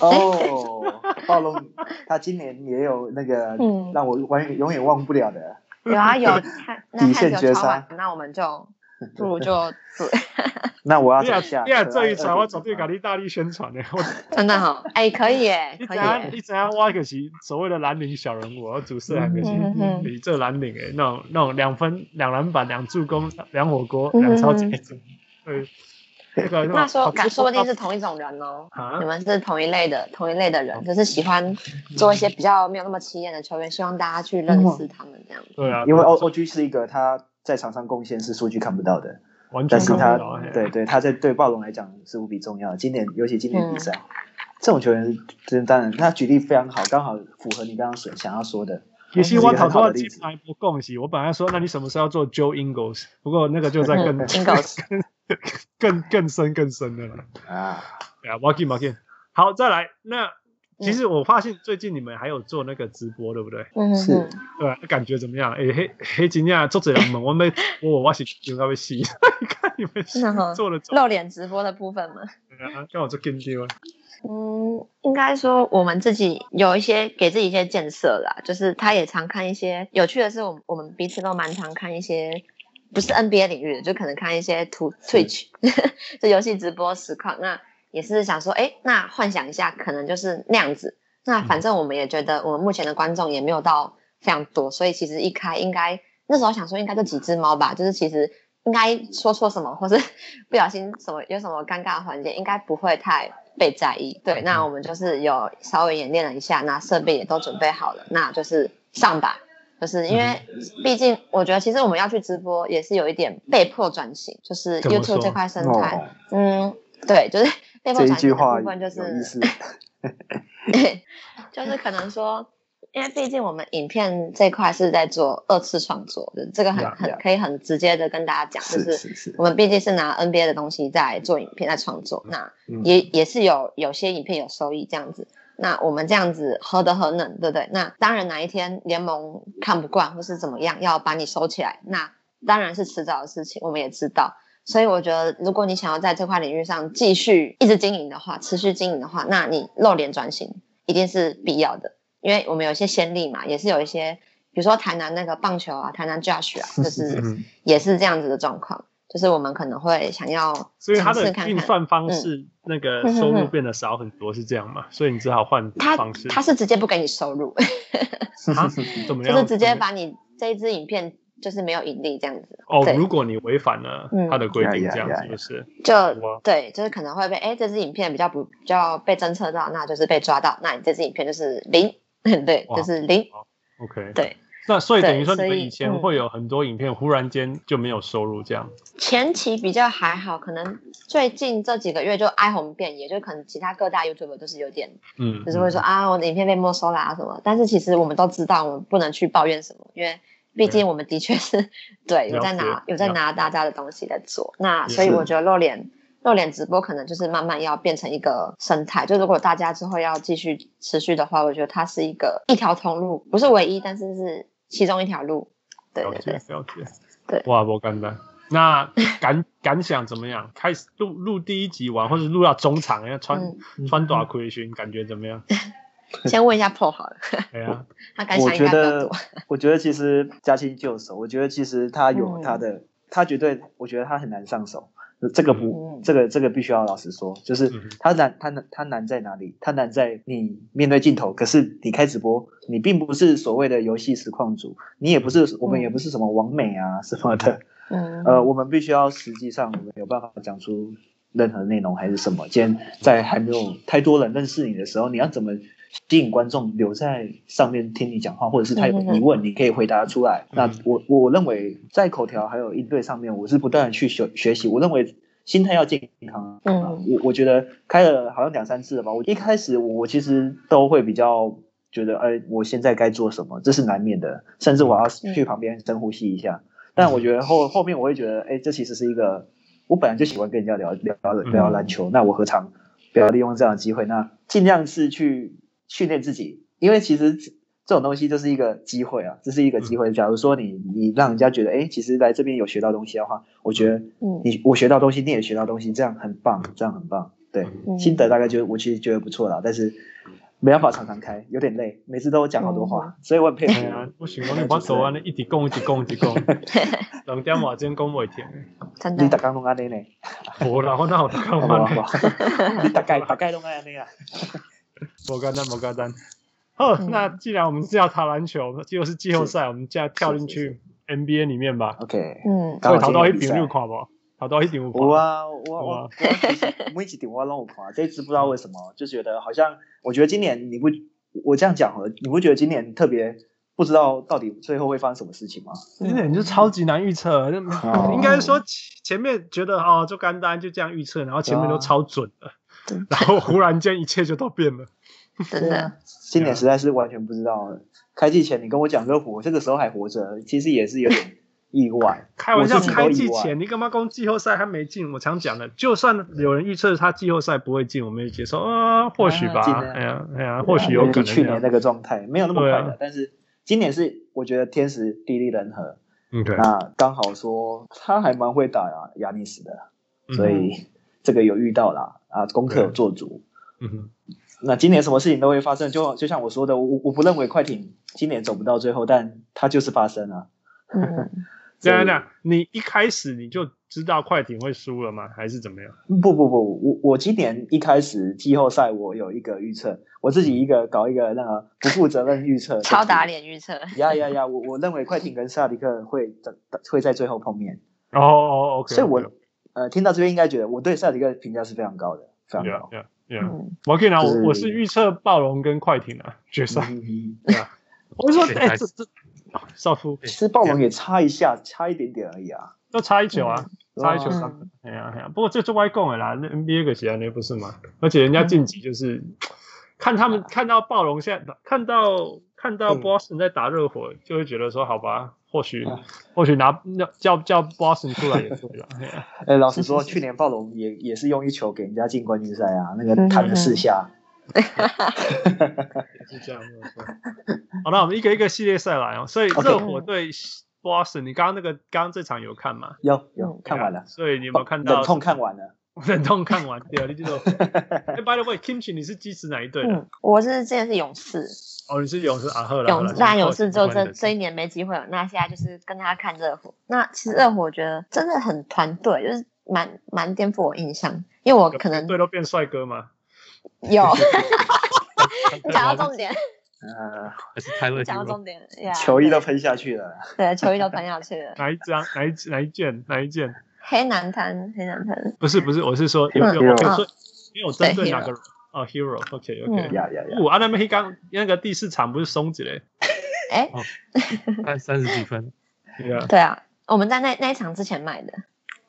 哦，暴龙，他今年也有那个让我永远永远忘不了的。有 啊有，那底线绝杀，那我们就。不如就 对，那我要讲一下。第二这一场我准备搞意大利宣传呢，真的好，哎，可以耶，可以。你怎样挖一个棋，所谓的蓝领小人物，我要主持两个棋，你这蓝领哎，那种那种两分两篮板两助攻两火锅两超级，对，那个那说说不定是同一种人哦，你们是同一类的同一类的人，就是喜欢做一些比较没有那么起眼的球员，希望大家去认识他们这样子。对啊，因为 O O G 是一个他。在场上贡献是数据看不到的，但是他对对他在对暴龙来讲是无比重要的。今年尤其今年比赛，嗯、这种球员真当然他举例非常好，刚好符合你刚刚所想要说的。也希望讨到金牌不恭喜。我本来说，那你什么时候要做 Joe Ingles？不过那个就在更 更更深更深的了啊。呀，Walking Walking 好，再来那。其实我发现最近你们还有做那个直播，对不对？嗯，是，对，感觉怎么样？哎，黑黑金呀，做这样嘛，我们 我我是应该会洗，你看你们做了露脸直播的部分嘛。刚好做跟丢。嗯，应该说我们自己有一些给自己一些建设啦，就是他也常看一些有趣的是，我们我们彼此都蛮常看一些不是 NBA 领域的，就可能看一些图 Twitch，就游戏直播实况那。也是想说，哎，那幻想一下，可能就是那样子。那反正我们也觉得，我们目前的观众也没有到非常多，所以其实一开应该那时候想说，应该就几只猫吧。就是其实应该说错什么，或是 不小心什么有什么尴尬的环节，应该不会太被在意。对，那我们就是有稍微演练了一下，那设备也都准备好了，那就是上吧。就是因为毕竟我觉得，其实我们要去直播也是有一点被迫转型，就是 YouTube 这块生态，嗯，对，就是。这一句话就是，就是可能说，因为毕竟我们影片这块是在做二次创作的，这个很很可以很直接的跟大家讲，就是我们毕竟是拿 NBA 的东西在做影片在创作，那也也是有有些影片有收益这样子，那我们这样子何德何能，对不对？那当然哪一天联盟看不惯或是怎么样要把你收起来，那当然是迟早的事情，我们也知道。所以我觉得，如果你想要在这块领域上继续一直经营的话，持续经营的话，那你露脸转型一定是必要的。因为我们有一些先例嘛，也是有一些，比如说台南那个棒球啊，台南 Josh 啊，就是也是这样子的状况。就是我们可能会想要看看，所以他的运算方式，那个收入变得少很多，是这样吗？嗯、所以你只好换方式。他他是直接不给你收入，啊、怎么样？就是直接把你这一支影片就是没有盈利这样子。哦，如果你违反了他的规定，这样子就是就对，就是可能会被哎，这支影片比较不比较被侦测到，那就是被抓到，那你这支影片就是零，对，就是零。OK，对。那所以等于说，你们以前会有很多影片忽然间就没有收入这样。前期比较还好，可能最近这几个月就哀鸿遍野，就可能其他各大 YouTuber 都是有点，嗯，就是会说啊，我的影片被没收啦什么。但是其实我们都知道，我们不能去抱怨什么，因为毕竟我们的确是对有在拿有在拿大家的东西在做。那所以我觉得露脸露脸直播可能就是慢慢要变成一个生态。就如果大家之后要继续持续的话，我觉得它是一个一条通路，不是唯一，但是是。其中一条路，对对对，了解，对，哇，不简单。那感感想怎么样？开始录录第一集完，或者录到中场，要穿穿短裤裙，感觉怎么样？先问一下 Paul 好了。对啊，他感想应该比较多。我觉得其实驾轻就熟，我觉得其实他有他的，他绝对，我觉得他很难上手。这个不，嗯、这个这个必须要老实说，就是他难，他难，他难在哪里？他难在你面对镜头，可是你开直播，你并不是所谓的游戏实况组，你也不是，我们也不是什么网美啊 什么的，嗯，呃，我们必须要实际上我们有办法讲出任何内容还是什么。今天在还没有太多人认识你的时候，你要怎么吸引观众留在上面听你讲话，或者是他有疑问，你可以回答出来。嗯、那我我认为在口条还有应对上面，我是不断的去学学习。我认为心态要健康。嗯，我我觉得开了好像两三次了吧。我一开始我其实都会比较觉得，哎，我现在该做什么，这是难免的。甚至我要去旁边深呼吸一下。但我觉得后后面我会觉得，哎，这其实是一个我本来就喜欢跟人家聊聊聊篮球，那我何尝不要利用这样的机会？那尽量是去。训练自己，因为其实这种东西就是一个机会啊，这是一个机会。假如说你你让人家觉得，哎，其实来这边有学到东西的话，我觉得你我学到东西，你也学到东西，这样很棒，这样很棒。对，心得大概就我其实觉得不错啦，但是没办法常常开，有点累，每次都讲好多话，所以我很佩服。我喜欢你把手啊，你一直讲一直讲一直讲，两点话真讲不停。你大概拢安尼呢？无啦，我哪有大家拢安尼？你大概大概拢安尼啊？不简单，不简单。好，嗯、那既然我们是要打篮球，就是季后赛，我们现在跳进去 NBA 里面吧。OK，嗯，所以讨到一点六看不？淘到一点五。有啊，我我我每一顶我拢有看，这次不知道为什么，就觉得好像，我觉得今年你不，我这样讲，你不觉得今年特别不知道到底最后会发生什么事情吗？今年就超级难预测，哦、应该说前面觉得哦，就干单就这样预测，然后前面都超准的。然后忽然间一切就都变了，真的，今年实在是完全不知道。开季前你跟我讲热火这个时候还活着，其实也是有点意外。开玩笑，开季前你干嘛讲季后赛还没进？我常讲的，就算有人预测他季后赛不会进，我们也接受啊，或许吧。哎呀哎呀，或许有可能。去年那个状态没有那么快的，但是今年是我觉得天时地利人和。嗯，对。那刚好说他还蛮会打啊，亚尼斯的，所以这个有遇到啦。啊，功课有做足。嗯哼，那今年什么事情都会发生，就就像我说的，我我不认为快艇今年走不到最后，但它就是发生了。嗯，这样讲，你一开始你就知道快艇会输了吗？还是怎么样？不不不，我我今年一开始季后赛我有一个预测，我自己一个搞一个那个不负责任预测，超打脸预测。呀呀呀！我我认为快艇跟萨迪克会在会在最后碰面。哦哦，OK。所以我。呃，听到这边应该觉得我对塞尔提克评价是非常高的，非常高。Yeah, yeah, yeah. 我可以拿我我是预测暴龙跟快艇啊决赛。我说，哎，这这少夫，其实暴龙也差一下，差一点点而已啊，就差一球啊，差一球上。哎呀哎呀，不过这是外供的啦，那 NBA 个鞋那不是吗？而且人家晋级就是看他们看到暴龙现在看到看到 Boston 在打热火，就会觉得说好吧。或许，或许拿叫叫 Boston 出来也可以了。哎，老实说，去年暴龙也也是用一球给人家进冠军赛啊，那个弹了四下。也是这样，没有错。好，那我们一个一个系列赛来哦。所以热火对 Boston，你刚刚那个刚刚这场有看吗？有有看完了。所以你有没有看到？忍痛看完了。忍痛看完对啊，你记得。哎，By the way，Kimchi，你是支持哪一队的？嗯，我是之前是勇士。哦，你是勇士啊？赫勇士，那勇士之后这这一年没机会了。那现在就是跟他看热火。那其实热火我觉得真的很团队，就是蛮蛮颠覆我印象，因为我可能队都变帅哥吗？有，讲到重点。呃，还是泰勒。讲到重点，球衣都喷下去了。对，球衣都喷下去了。哪一张？哪一哪一件？哪一件？黑男摊，黑男摊。不是不是，我是说有有，因为我针对哪个？哦，Hero，OK OK。呀呀呀！我阿那黑刚那个第四场不是松子嘞？哎，三三十几分。对啊，我们在那那一场之前买的，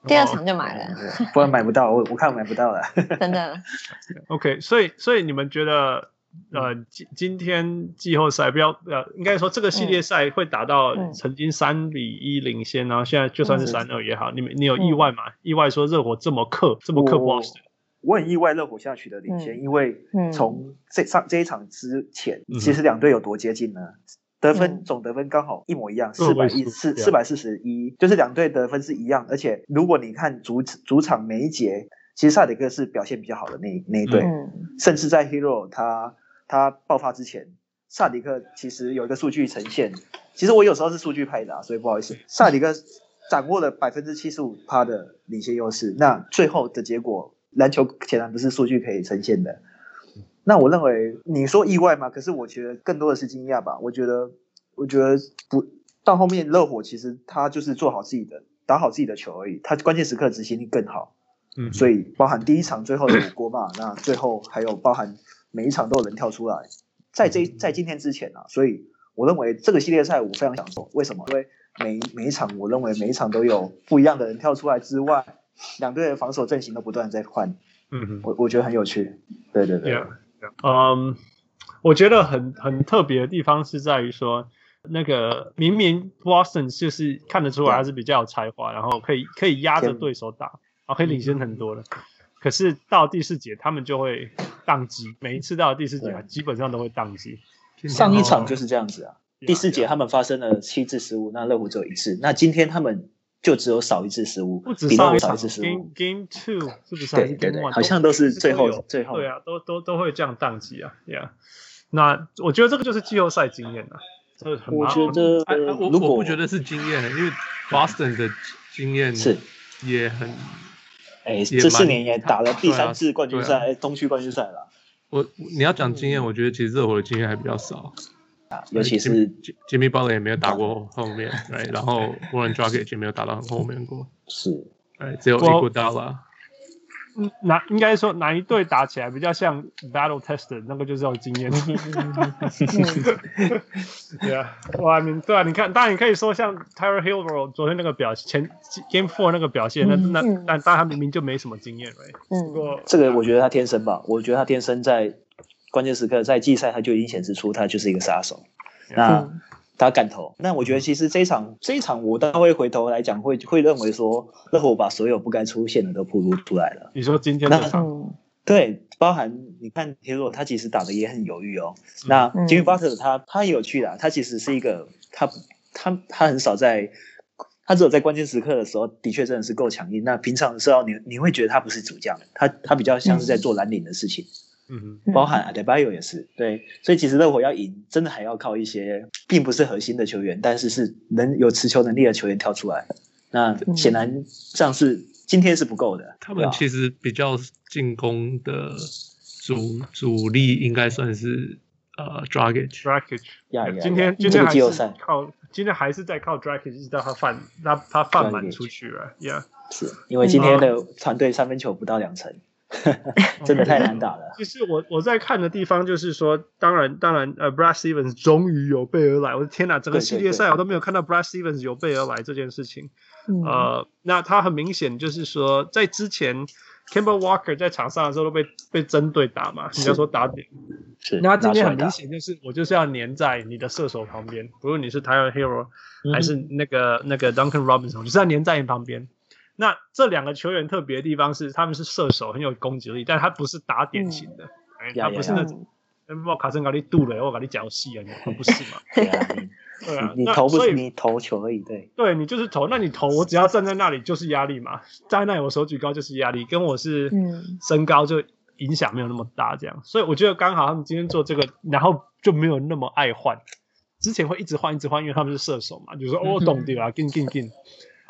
第二场就买了，不然买不到。我我看买不到了，真的。OK，所以所以你们觉得？呃，今今天季后赛不要呃，应该说这个系列赛会打到曾经三比一领先，然后现在就算是三二也好，你们你有意外吗？意外说热火这么克这么克 Boston，我很意外热火下取得领先，因为从这上这一场之前，其实两队有多接近呢？得分总得分刚好一模一样，四百一四四百四十一，就是两队得分是一样，而且如果你看主主场每一节，其实萨迪克是表现比较好的那那一队，甚至在 Hero 他。他爆发之前，萨迪克其实有一个数据呈现。其实我有时候是数据派的啊，所以不好意思。萨迪克掌握了百分之七十五趴的领先优势。那最后的结果，篮球显然不是数据可以呈现的。那我认为你说意外吗？可是我觉得更多的是惊讶吧。我觉得，我觉得不到后面热火其实他就是做好自己的，打好自己的球而已。他关键时刻执行力更好。嗯，所以包含第一场最后的五锅嘛，那最后还有包含。每一场都有人跳出来，在这在今天之前啊，所以我认为这个系列赛我非常享受。为什么？因为每每一场，我认为每一场都有不一样的人跳出来之外，两队的防守阵型都不断在换。嗯哼，我我觉得很有趣。对对对。嗯，yeah, yeah. um, 我觉得很很特别的地方是在于说，那个明明 Boston 就是看得出来还是比较有才华，然后可以可以压着对手打，然后可以领先很多的。可是到第四节，他们就会宕机。每一次到第四节，基本上都会宕机。上一场就是这样子啊。第四节他们发生了七次失误，那热火只有一次。那今天他们就只有少一次失误，不止上一场。次失误。Game Two 是不是？对对对，好像都是最后最后。对啊，都都都会这样宕机啊。Yeah，那我觉得这个就是季后赛经验啊。这很我觉得，我我不觉得是经验，因为 Boston 的经验是也很。哎，这四年也打了第三次冠军赛，东区冠军赛了。我你要讲经验，我觉得其实热火的经验还比较少啊，尤其是 Jimmy Butler 也没有打过后面，对，然后 Warren Dragic 也没有打到很后面过，是，哎，只有 Iguodala。嗯，哪应该说哪一队打起来比较像 battle tester，那个就是有经验。对啊，哇，你对啊，你看，当然你可以说像 Tyler Herro 昨天那个表现，前 Game Four 那个表现，那那但但他明明就没什么经验，哎，不过这个我觉得他天生吧，我觉得他天生在关键时刻在季赛他就已经显示出他就是一个杀手。那他敢投，那我觉得其实这一场这一场我倒会回头来讲，会会认为说热火把所有不该出现的都暴露出来了。你说今天这场，对，包含你看 Herro 他其实打的也很犹豫哦。嗯、那 Jimmy Butler 他他也有趣的，他其实是一个他他他很少在，他只有在关键时刻的时候，的确真的是够强硬。那平常的时候你你会觉得他不是主将，他他比较像是在做蓝领的事情。嗯嗯，包含 Adebayo 也是对，所以其实热火要赢，真的还要靠一些并不是核心的球员，但是是能有持球能力的球员跳出来。那显然这样是今天是不够的。他们其实比较进攻的主主力应该算是呃 Dragic，Dragic。呀呀，今天今天还是靠今天还是在靠 Dragic，一直到他犯他他犯满出去了。呀，是因为今天的团队三分球不到两成。真的太难打了。其实我我在看的地方就是说，当然当然，呃，Brad Stevens 终于有备而来。我的天哪，整个系列赛我都没有看到 Brad Stevens 有备而来这件事情。呃，那他很明显就是说，在之前 Kemba Walker 在场上的时候都被被针对打嘛，你要说打点。是。那他今天很明显就是我就是要粘在你的射手旁边，不论你是 Tyler Herro 还是那个那个 Duncan Robinson，就是要粘在你旁边。那这两个球员特别的地方是，他们是射手，很有攻击力，但他不是打点型的，嗯、他不是那种，我卡森搞你堵了，我搞你脚细啊，你不是嘛？对啊，你投不是你投球而已，对，对你就是投，那你投我只要站在那里就是压力嘛，站在那里我手举高就是压力，跟我是身高就影响没有那么大，这样，所以我觉得刚好他们今天做这个，然后就没有那么爱换，之前会一直换一直换，因为他们是射手嘛，就是说哦懂的啦，进进进，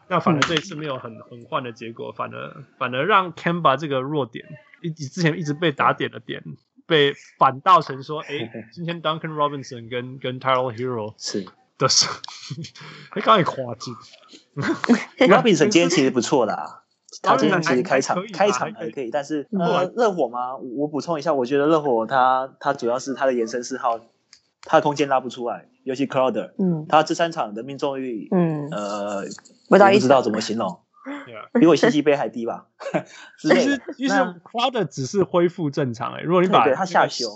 那反而这一次没有很很换的结果，反而反而让 Kemba 这个弱点，一之前一直被打点的点。被反倒成说，哎，今天 Duncan Robinson 跟跟 Tyler Hero 是的是，还 刚也夸张。Robinson 今天其实不错的啊，他今天其实开场开场还可以，但是呃，热火吗，我补充一下，我觉得热火他他主要是他的延伸四号，他的空间拉不出来，尤其 Crowder，嗯，他这三场的命中率，嗯，呃，我不知道怎么形容。比我信息杯还低吧？其实其实 Crowder 只是恢复正常哎。如果你把他下修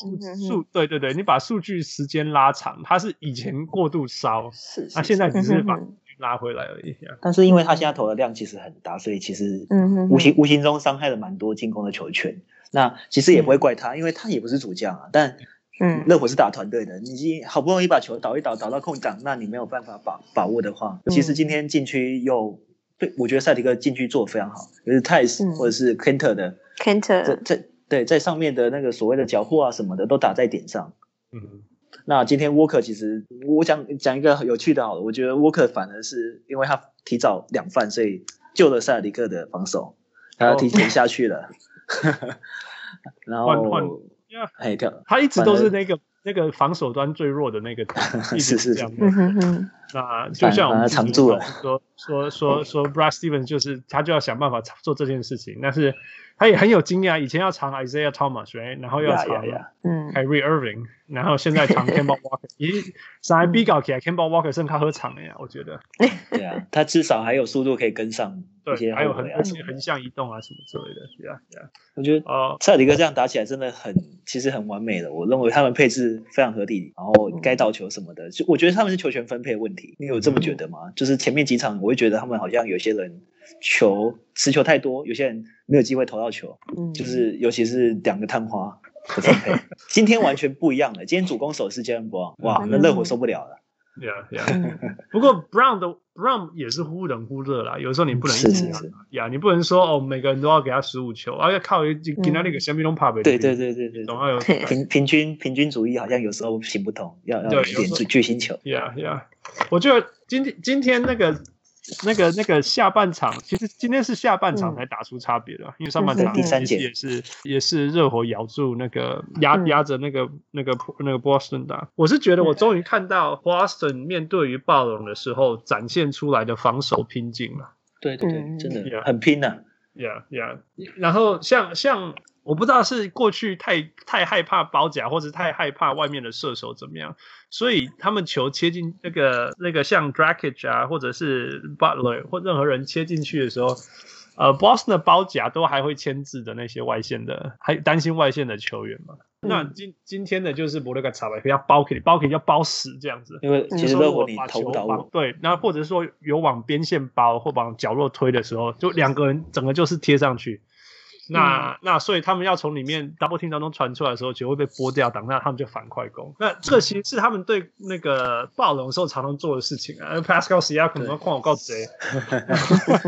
数，对对对，你把数据时间拉长，他是以前过度烧，是，那现在只是把拉回来而已。但是因为他现在投的量其实很大，所以其实无形无形中伤害了蛮多进攻的球权。那其实也不会怪他，因为他也不是主将啊。但嗯，热火是打团队的，你好不容易把球倒一倒，倒到空档，那你没有办法把把握的话，其实今天禁区又。对，我觉得赛迪克禁区做的非常好，就是泰斯或者是 Kanter 的 Kanter 在对在上面的那个所谓的缴获啊什么的都打在点上。嗯，那今天 Walker 其实我讲讲一个有趣的好了，我觉得 Walker 反而是因为他提早两犯，所以救了赛迪克的防守，他提前下去了。然后，哎，他一直都是那个。那个防守端最弱的那个，一直是这样。那就像我们常住了，说说说说，Brad Stevens 就是他就要想办法做这件事情，但是。他也很有经验啊，以前要藏 Isaiah Thomas，right? 然后要藏嗯 Kyrie Irving，然后现在藏 Kemba Walker，咦，上来比较起来 Kemba Walker 剩他喝场了呀，我觉得。对啊，他至少还有速度可以跟上，对，还有横而且横向移动啊什么之类的，对啊，对啊。我觉得哦，塞尔迪克这样打起来真的很，其实很完美的。我认为他们配置非常合理，然后该倒球什么的，就我觉得他们是球权分配问题。你有这么觉得吗？就是前面几场我会觉得他们好像有些人。球持球太多，有些人没有机会投到球，嗯，就是尤其是两个探花的分配。今天完全不一样了，今天主攻手是杰伦布朗，哇，那热火受不了了。Yeah, yeah。不过 Brown 的 Brown 也是忽冷忽热啦，有时候你不能一直呀，你不能说哦，每个人都要给他十五球，而要靠一给他那个小米龙帕贝。对对对对对，总要有平平均平均主义，好像有时候行不通，要要点巨星球。Yeah, yeah，我觉得今天今天那个。那个那个下半场，其实今天是下半场才打出差别的，嗯、因为上半场其实也是也是热火咬住那个压压着那个那个那个波士顿打。我是觉得我终于看到波士顿面对于暴龙的时候展现出来的防守拼劲了。对对对，真的很拼呐、啊。Yeah yeah，然后像像。我不知道是过去太太害怕包夹，或者太害怕外面的射手怎么样，所以他们球切进那个那个像 Dragic 啊，或者是 Butler 或任何人切进去的时候，呃，Boston 的包夹都还会牵制的那些外线的，还担心外线的球员嘛。嗯、那今今天的就是博勒个查吧，要包给你，包给你要包死这样子。因为其实如果你投不到我，对，那或者说有往边线包或往角落推的时候，就两个人整个就是贴上去。那、嗯、那所以他们要从里面 double team 当中传出来的时候，球会被拨掉，挡那他们就反快攻。那这其实是他们对那个暴龙时候常常做的事情啊。Pascal Siakam 可能要旷我告贼。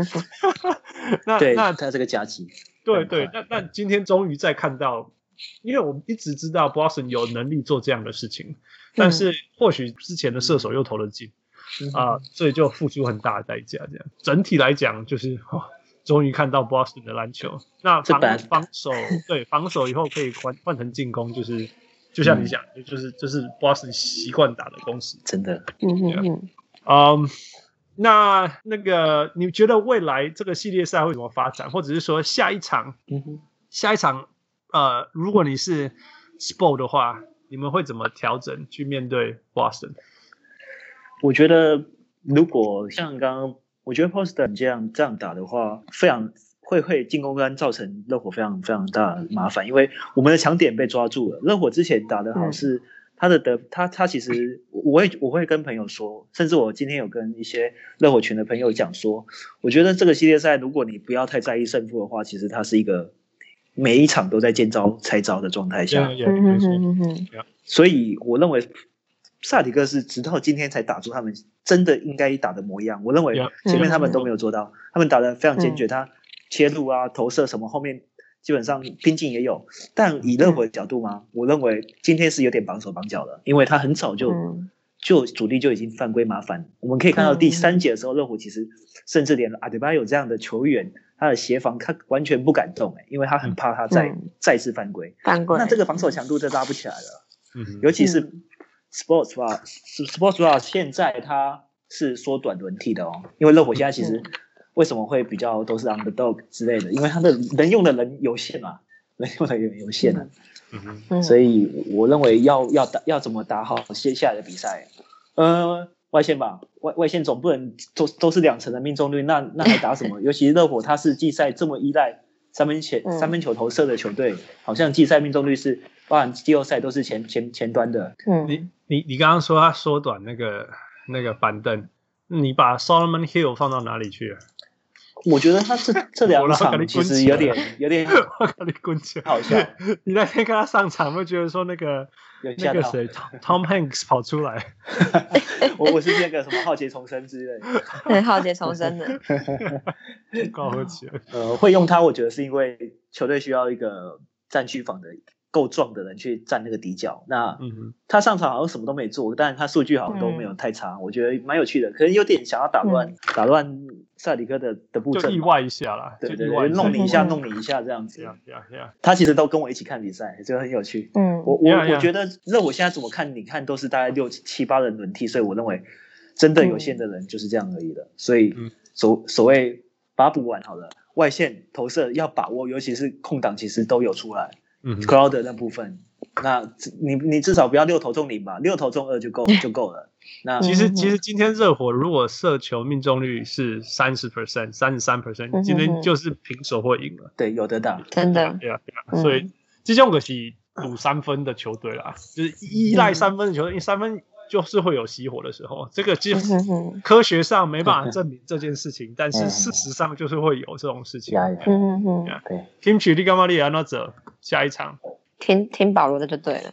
那对那他这个夹击，对对，那那今天终于再看到，因为我们一直知道 Boston 有能力做这样的事情，但是或许之前的射手又投了进啊、呃，所以就付出很大的代价。这样整体来讲就是。哦终于看到 Boston 的篮球，那防防守 对防守以后可以换换成进攻，就是就像你讲，嗯、就是就是 Boston 习惯打的公式，真的。嗯嗯嗯。那那个你觉得未来这个系列赛会怎么发展，或者是说下一场，嗯，下一场，呃，如果你是 Spo 的话，你们会怎么调整去面对 Boston？我觉得如果像刚刚。我觉得 Boston 这样这样打的话，非常会会进攻端造成热火非常非常大的麻烦，因为我们的强点被抓住了。热火之前打的好是他的得，他他其实我会我会跟朋友说，甚至我今天有跟一些热火群的朋友讲说，我觉得这个系列赛如果你不要太在意胜负的话，其实它是一个每一场都在见招拆招的状态下。所以我认为萨迪克是直到今天才打出他们真的应该打的模样。我认为前面他们都没有做到，嗯、他们打的非常坚决，嗯、他切入啊、投射什么后面基本上拼劲也有。但以热火的角度嘛，嗯、我认为今天是有点绑手绑脚的，因为他很早就、嗯、就主力就已经犯规麻烦。我们可以看到第三节的时候，热火其实甚至连阿德巴有这样的球员，他的协防他完全不敢动、欸，因为他很怕他再、嗯、再次犯规。犯规，那这个防守强度就拉不起来了。嗯，尤其是。Sports Bra，Sports Bra 现在它是缩短轮替的哦，因为热火现在其实为什么会比较都是 underdog 之类的，因为它的能用的人有限嘛，能用的人有限啊，嗯哼，所以我认为要要打要怎么打好接下来的比赛，呃，外线吧，外外线总不能都都是两成的命中率，那那还打什么？尤其是热火，它是季赛这么依赖三分前三分球投射的球队，好像季赛命中率是。包含季后赛都是前前前端的。嗯，你你你刚刚说他缩短那个那个板凳，你把 Solomon Hill 放到哪里去了？我觉得他这这两场其实有点 有点我跟你滚起来，好笑。你那天看他上场，会觉得说那个那个谁 Tom Hanks 跑出来？我我是那个什么浩劫重生之类的，对，浩劫重生的。高和起来。呃，会用他，我觉得是因为球队需要一个占据防的。够壮的人去站那个底角，那他上场好像什么都没做，但是他数据好像都没有太差，嗯、我觉得蛮有趣的。可能有点想要打乱、嗯、打乱萨迪克的的布阵，就意外一下啦，对对对，弄你一下，弄你一下这样子。Yeah, yeah, yeah. 他其实都跟我一起看比赛，就很有趣。嗯，我我我觉得，那我现在怎么看？你看都是大概六七八人轮替，所以我认为真的有限的人就是这样而已了。所以所所谓把补完好了，外线投射要把握，尤其是空档，其实都有出来。嗯，Crowder 那部分，那你你至少不要六投中零吧，六投中二就够就够了。那其实其实今天热火如果射球命中率是三十 percent，三十三 percent，今天就是平手或赢了。对，有得打，真的。对啊，对啊。所以这种可是赌三分的球队啦，就是依赖三分的球队，因为三分就是会有熄火的时候。这个其实科学上没办法证明这件事情，但是事实上就是会有这种事情。嗯嗯嗯，对。听取你干嘛你要那走？下一场听听保罗的就对了，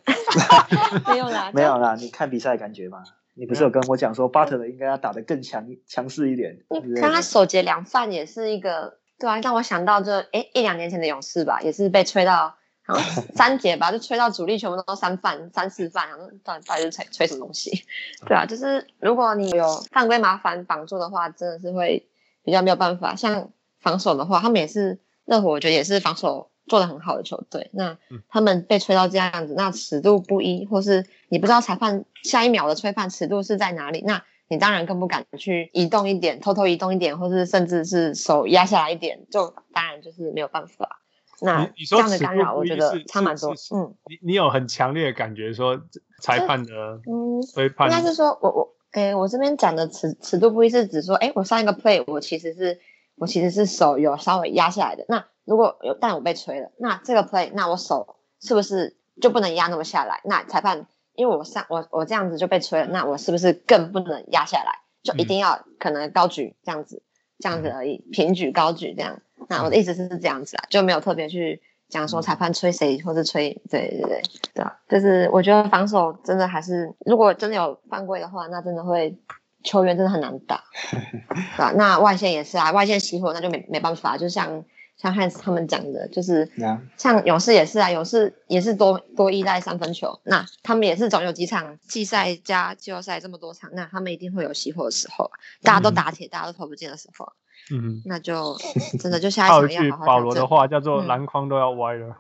没有啦，没有啦。你看比赛感觉吗？你不是有跟我讲说巴特勒应该要打得更强强势一点？你看他首节两犯也是一个，对啊，让我想到就哎一两年前的勇士吧，也是被吹到好像三节吧，就吹到主力全部都三犯三四犯，然后到底到底是吹吹什么东西？对啊，就是如果你有犯规麻烦绑住的话，真的是会比较没有办法。像防守的话，他们也是热火，我觉得也是防守。做的很好的球队，那他们被吹到这样子，那尺度不一，或是你不知道裁判下一秒的吹判尺度是在哪里，那你当然更不敢去移动一点，偷偷移动一点，或是甚至是手压下来一点，就当然就是没有办法。那这样的干扰，我觉得差蛮多。嗯，你你有很强烈的感觉说裁判的嗯裁判，应该是说我我诶、欸，我这边讲的尺尺度不一是指说，诶、欸，我上一个 play 我其实是我其实是手有稍微压下来的那。如果有，但我被吹了，那这个 play，那我手是不是就不能压那么下来？那裁判，因为我上我我这样子就被吹了，那我是不是更不能压下来？就一定要可能高举这样子，这样子而已，平举高举这样。那我的意思是是这样子啊，就没有特别去讲说裁判吹谁或是吹，对对对对啊，就是我觉得防守真的还是，如果真的有犯规的话，那真的会球员真的很难打，对吧？那外线也是啊，外线熄火那就没没办法，就像。像汉斯他们讲的，就是像勇士也是啊，勇士也是多多依赖三分球。那他们也是总有几场季赛加季后赛这么多场，那他们一定会有熄火的时候，大家都打铁，大家都投不进的时候。嗯，那就 真的就下一场要好好。保罗的话叫做篮筐都要歪了。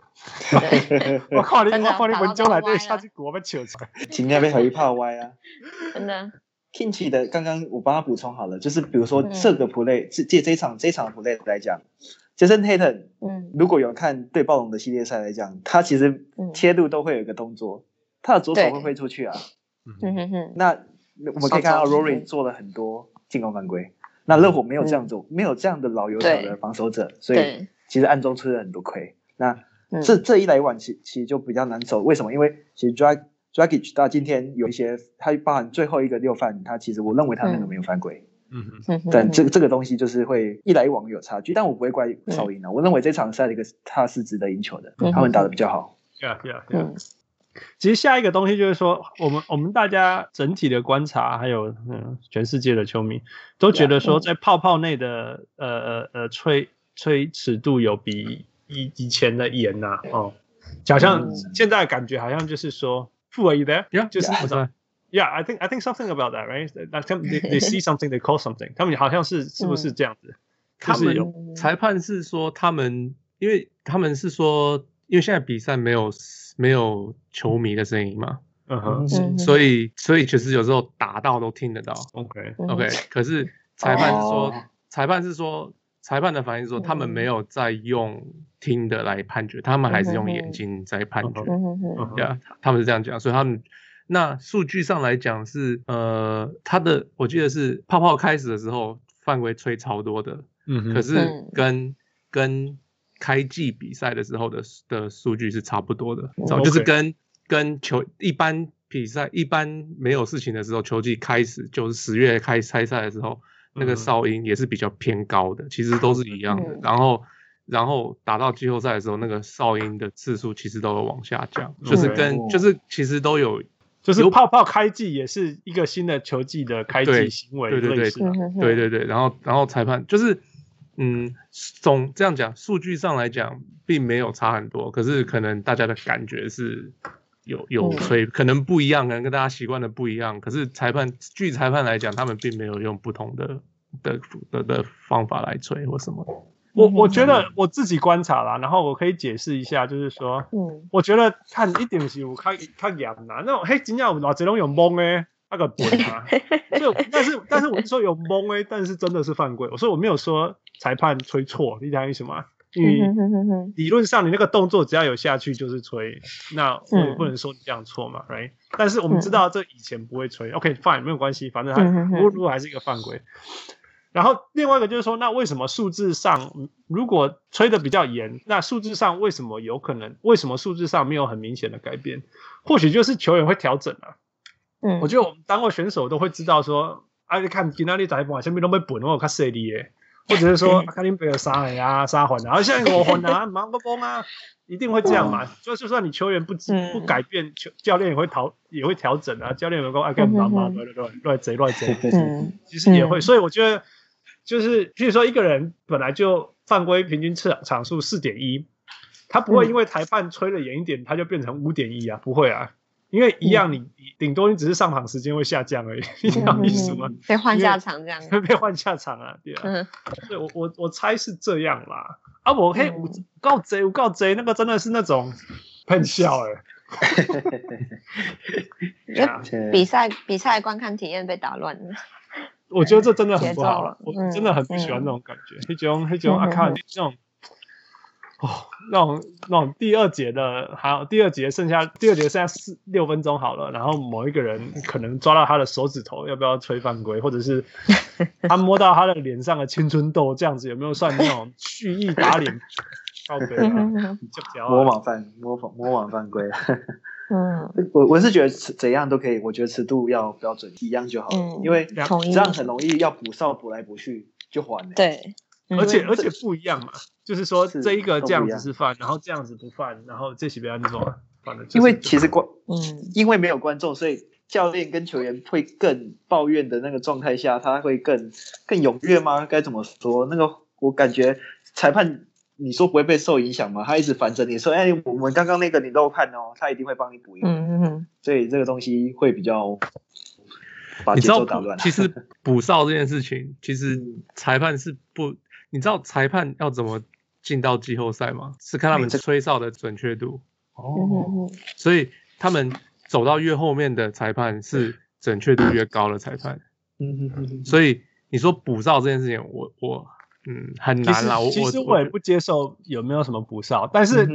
我靠你，我靠你文章来对下去我们球场，今天被好一炮歪啊！真的。Kinchi 的刚刚我帮他补充好了，就是比如说这个 play，这这这场这场 play 来讲。Jayson Tatum，嗯，如果有看对暴龙的系列赛来讲，他其实切入都会有一个动作，他的左手会挥出去啊。嗯哼哼。那我们可以看到 Rory 做了很多进攻犯规，那热火没有这样做，没有这样的老油条的防守者，所以其实暗中吃了很多亏。那这这一来一往，其其实就比较难走。为什么？因为其实 Drag Dragic 到今天有一些，他包含最后一个六犯，他其实我认为他那个没有犯规。嗯嗯，但这这个东西就是会一来一往有差距，但我不会怪少赢的。我认为这场赛的一个他是值得赢球的，他们打的比较好。Yeah, yeah, yeah. 其实下一个东西就是说，我们我们大家整体的观察，还有嗯，全世界的球迷都觉得说，在泡泡内的呃呃呃吹吹尺度有比以以前的严呐、啊，哦，好像现在感觉好像就是说，Who are you there？Yeah，就是 Yeah，I think I think something about that，right？Like they they see something, they call something。他们好像是是不是这样子？他们裁判是说他们，因为他们是说，因为现在比赛没有。没有球迷的声音嘛？嗯哼，所以所以其实有时候打到都听得到。OK OK，可是裁判是说，裁判是说，裁判的反应是说，他们没有在用听的来判决，他们还是用眼睛在判决。Yeah，他们是这样讲，所以他们那数据上来讲是呃，他的我记得是泡泡开始的时候犯规吹超多的，嗯，可是跟跟。开季比赛的时候的的数据是差不多的，就是跟跟球一般比赛一般没有事情的时候，球季开始就是十月开开赛的时候，那个哨音也是比较偏高的，其实都是一样的。然后然后打到季后赛的时候，那个哨音的次数其实都有往下降，就是跟就是其实都有，就是泡泡开季也是一个新的球季的开季行为，对对对。对对对，然后然后裁判就是。嗯，总这样讲，数据上来讲并没有差很多，可是可能大家的感觉是有有吹，可能不一样，可能跟大家习惯的不一样。可是裁判，据裁判来讲，他们并没有用不同的的的的方法来吹或什么。我我觉得我自己观察啦，然后我可以解释一下，就是说，嗯，我觉得看一点是有看看严呐，那种嘿，真正有老这种有懵诶。那个本啊，就 但是但是我是说有懵诶，但是真的是犯规。我说我没有说裁判吹错，你讲意思吗？因为理论上你那个动作只要有下去就是吹，那我也不能说你这样错嘛，right？但是我们知道这以前不会吹，OK，fine，没有关系，反正还如果还是一个犯规。然后另外一个就是说，那为什么数字上如果吹的比较严，那数字上为什么有可能？为什么数字上没有很明显的改变？或许就是球员会调整啊。嗯，我觉得我们当过选手都会知道说，啊，你看今天你裁判下面都没本，我有看谁的耶，或者是说看你被杀人啊，杀混了，然后现在我混啊，忙个崩啊，一定会这样嘛。就就算你球员不不改变，球教练也会调也会调整啊。教练有个爱干嘛嘛，对对对，乱贼乱贼，其实也会。所以我觉得就是，譬如说一个人本来就犯规平均场场数四点一，他不会因为裁判吹的严一点，他就变成五点一啊，不会啊。因为一样，你顶多你只是上场时间会下降而已，你知道意思吗？被换下场这样，会 被换下场啊，对啊。对，我我我猜是这样啦。啊，我嘿，我告贼，我告贼，那个真的是那种喷笑 哎。比赛比赛观看体验被打乱了。我觉得这真的很不好了，我真的很不喜欢那种感觉。黑种黑种啊，看那种。哦，那种那种第二节的，还有第二节剩下第二节剩下四六分钟好了，然后某一个人可能抓到他的手指头，要不要吹犯规？或者是 他摸到他的脸上的青春痘，这样子有没有算那种蓄意打脸？好对啊，模仿犯模仿模仿犯规。嗯，我我是觉得怎样都可以，我觉得尺度要标准一样就好了，嗯、因为这样很容易要补哨补来补去就还了。对。而且而且不一样嘛，就是说这一个这样子是犯，然后这样子不犯，然后这些别那种反正。因为其实观，嗯，因为没有观众，所以教练跟球员会更抱怨的那个状态下，他会更更踊跃吗？该怎么说？那个我感觉裁判，你说不会被受影响吗？他一直烦着你说，哎，我们刚刚那个你漏判哦，他一定会帮你补一个。嗯嗯。所以这个东西会比较把节奏打乱。其实 补哨这件事情，其实裁判是不。你知道裁判要怎么进到季后赛吗？是看他们吹哨的准确度哦。所以他们走到越后面的裁判是准确度越高的裁判。嗯嗯，所以你说补哨这件事情，我我嗯很难啦。我其实我也不接受有没有什么补哨，但是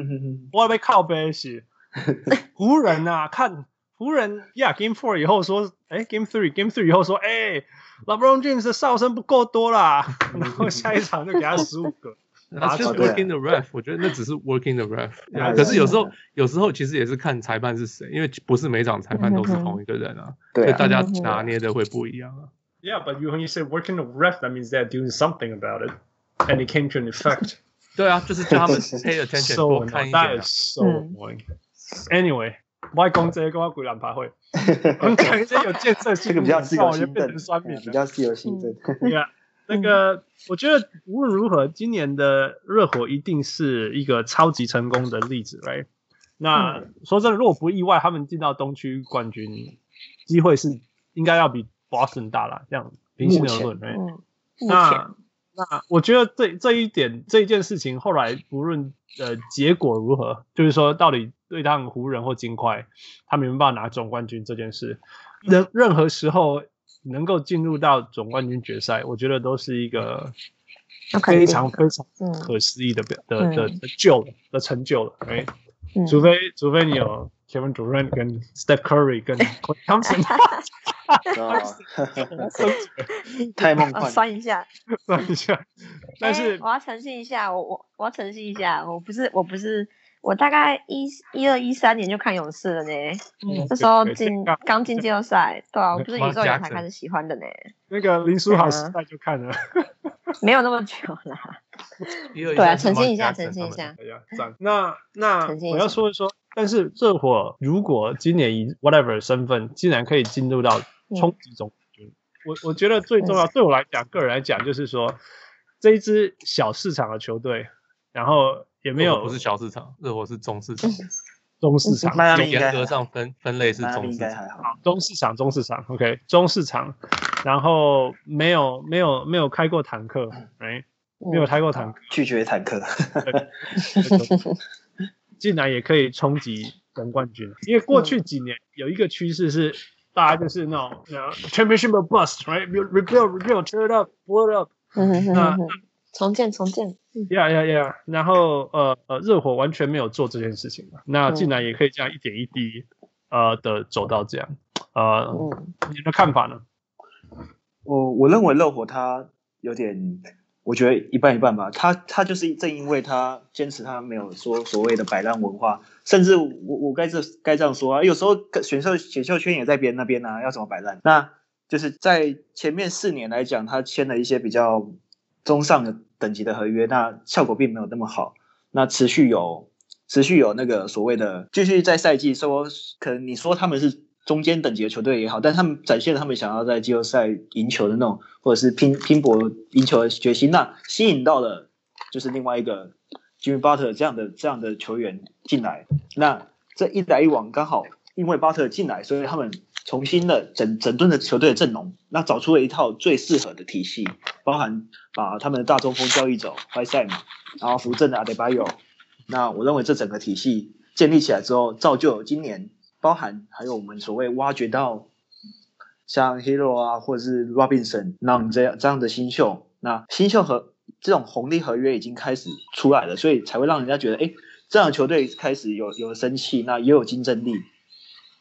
我也被靠背是 湖人啊，看湖人呀，Game Four 以后说，哎，Game Three，Game Three 以后说，哎。LeBron James 的哨声不够多啦，然后下一场就给他十五个。That's just working the ref，我觉得那只是 working the ref。可是有时候，有时候其实也是看裁判是谁，因为不是每场裁判都是同一个人啊，所以大家拿捏的会不一样啊。Yeah, but when you say working the ref, that means they're doing something about it, and it came to an effect. 对啊，就是叫他们 pay attention，多看一点。That is so annoying. Anyway. 外公这些跟我鬼两排会，讲一些有建设性，这个比较自由心证，比较自由心证。对啊，那个我觉得无论如何，今年的热火一定是一个超级成功的例子，right？那、嗯、说真的，如果不意外，他们进到东区冠军机会是应该要比 Boston 大了。这样平心而论，嗯，那那我觉得这这一点这一件事情，后来不论呃结果如何，就是说到底对抗湖人或金块，他们没办法拿总冠军这件事，任任何时候能够进入到总冠军决赛，我觉得都是一个非常非常可思议的表的的的救的成就了，哎。除非除非你有 Kevin Durant 跟 Steph Curry 跟 Thompson，太梦幻，算一下，算一下。但是我要澄清一下，我我我要澄清一下，我不是我不是我大概一一二一三年就看勇士了呢。嗯，那时候进刚进季后赛，对啊，我不是宇宙人才开始喜欢的呢。那个林书豪时代就看了，没有那么久啦。对啊，澄清一下，澄清一下。那那我要说一说，但是热火如果今年以 whatever 身份，竟然可以进入到冲击总冠军，我我觉得最重要，对我来讲，个人来讲，就是说这一支小市场的球队，然后也没有不是小市场，热火是中市场，中市场，严格上分分类是中市场，中市场，中市场，OK，中市场，然后没有没有没有开过坦克，哎。没有开过坦克，拒绝坦克，竟然也可以冲击总冠军。因为过去几年有一个趋势是，大家就是那种 championship bust，right？rebuild，rebuild，tear it up，blow it up。那重建，重建。Yeah, yeah, yeah。然后呃呃，热火完全没有做这件事情嘛，那竟然也可以这样一点一滴呃的走到这样。呃，你的看法呢？我我认为热火他有点。我觉得一半一半吧，他他就是正因为他坚持他没有说所谓的摆烂文化，甚至我我该这该这样说啊，有时候选秀选秀圈也在别人那边啊，要怎么摆烂？那就是在前面四年来讲，他签了一些比较中上的等级的合约，那效果并没有那么好，那持续有持续有那个所谓的继续在赛季说，可能你说他们是。中间等级的球队也好，但他们展现了他们想要在季后赛赢球的那种，或者是拼拼搏赢球的决心，那吸引到了就是另外一个 Jimmy Butler 这样的这样的球员进来。那这一来一往，刚好因为巴特进来，所以他们重新的整整顿的球队的阵容，那找出了一套最适合的体系，包含把他们的大中锋交易走 w h i s e 嘛，然后扶正的 Adebayo。那我认为这整个体系建立起来之后，造就今年。包含还有我们所谓挖掘到像 Hero 啊，或者是 Robinson 那种这样这样的新秀，那新秀和这种红利合约已经开始出来了，所以才会让人家觉得，哎，这样的球队开始有有生气，那也有竞争力。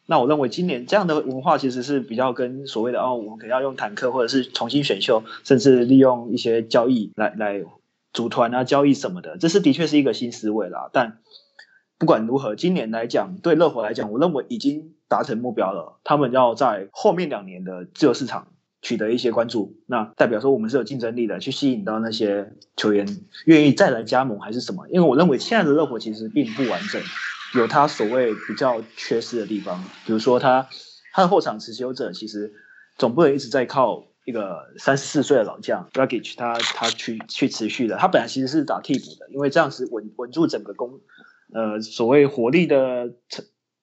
那我认为今年这样的文化其实是比较跟所谓的哦，我们可能要用坦克，或者是重新选秀，甚至利用一些交易来来组团啊，交易什么的，这是的确是一个新思维啦，但。不管如何，今年来讲，对热火来讲，我认为已经达成目标了。他们要在后面两年的自由市场取得一些关注，那代表说我们是有竞争力的，去吸引到那些球员愿意再来加盟还是什么？因为我认为现在的热火其实并不完整，有他所谓比较缺失的地方，比如说他他的后场持球者其实总不能一直在靠一个三十四岁的老将 Dragic 他他去去持续的，他本来其实是打替补的，因为这样子稳稳住整个攻。呃，所谓火力的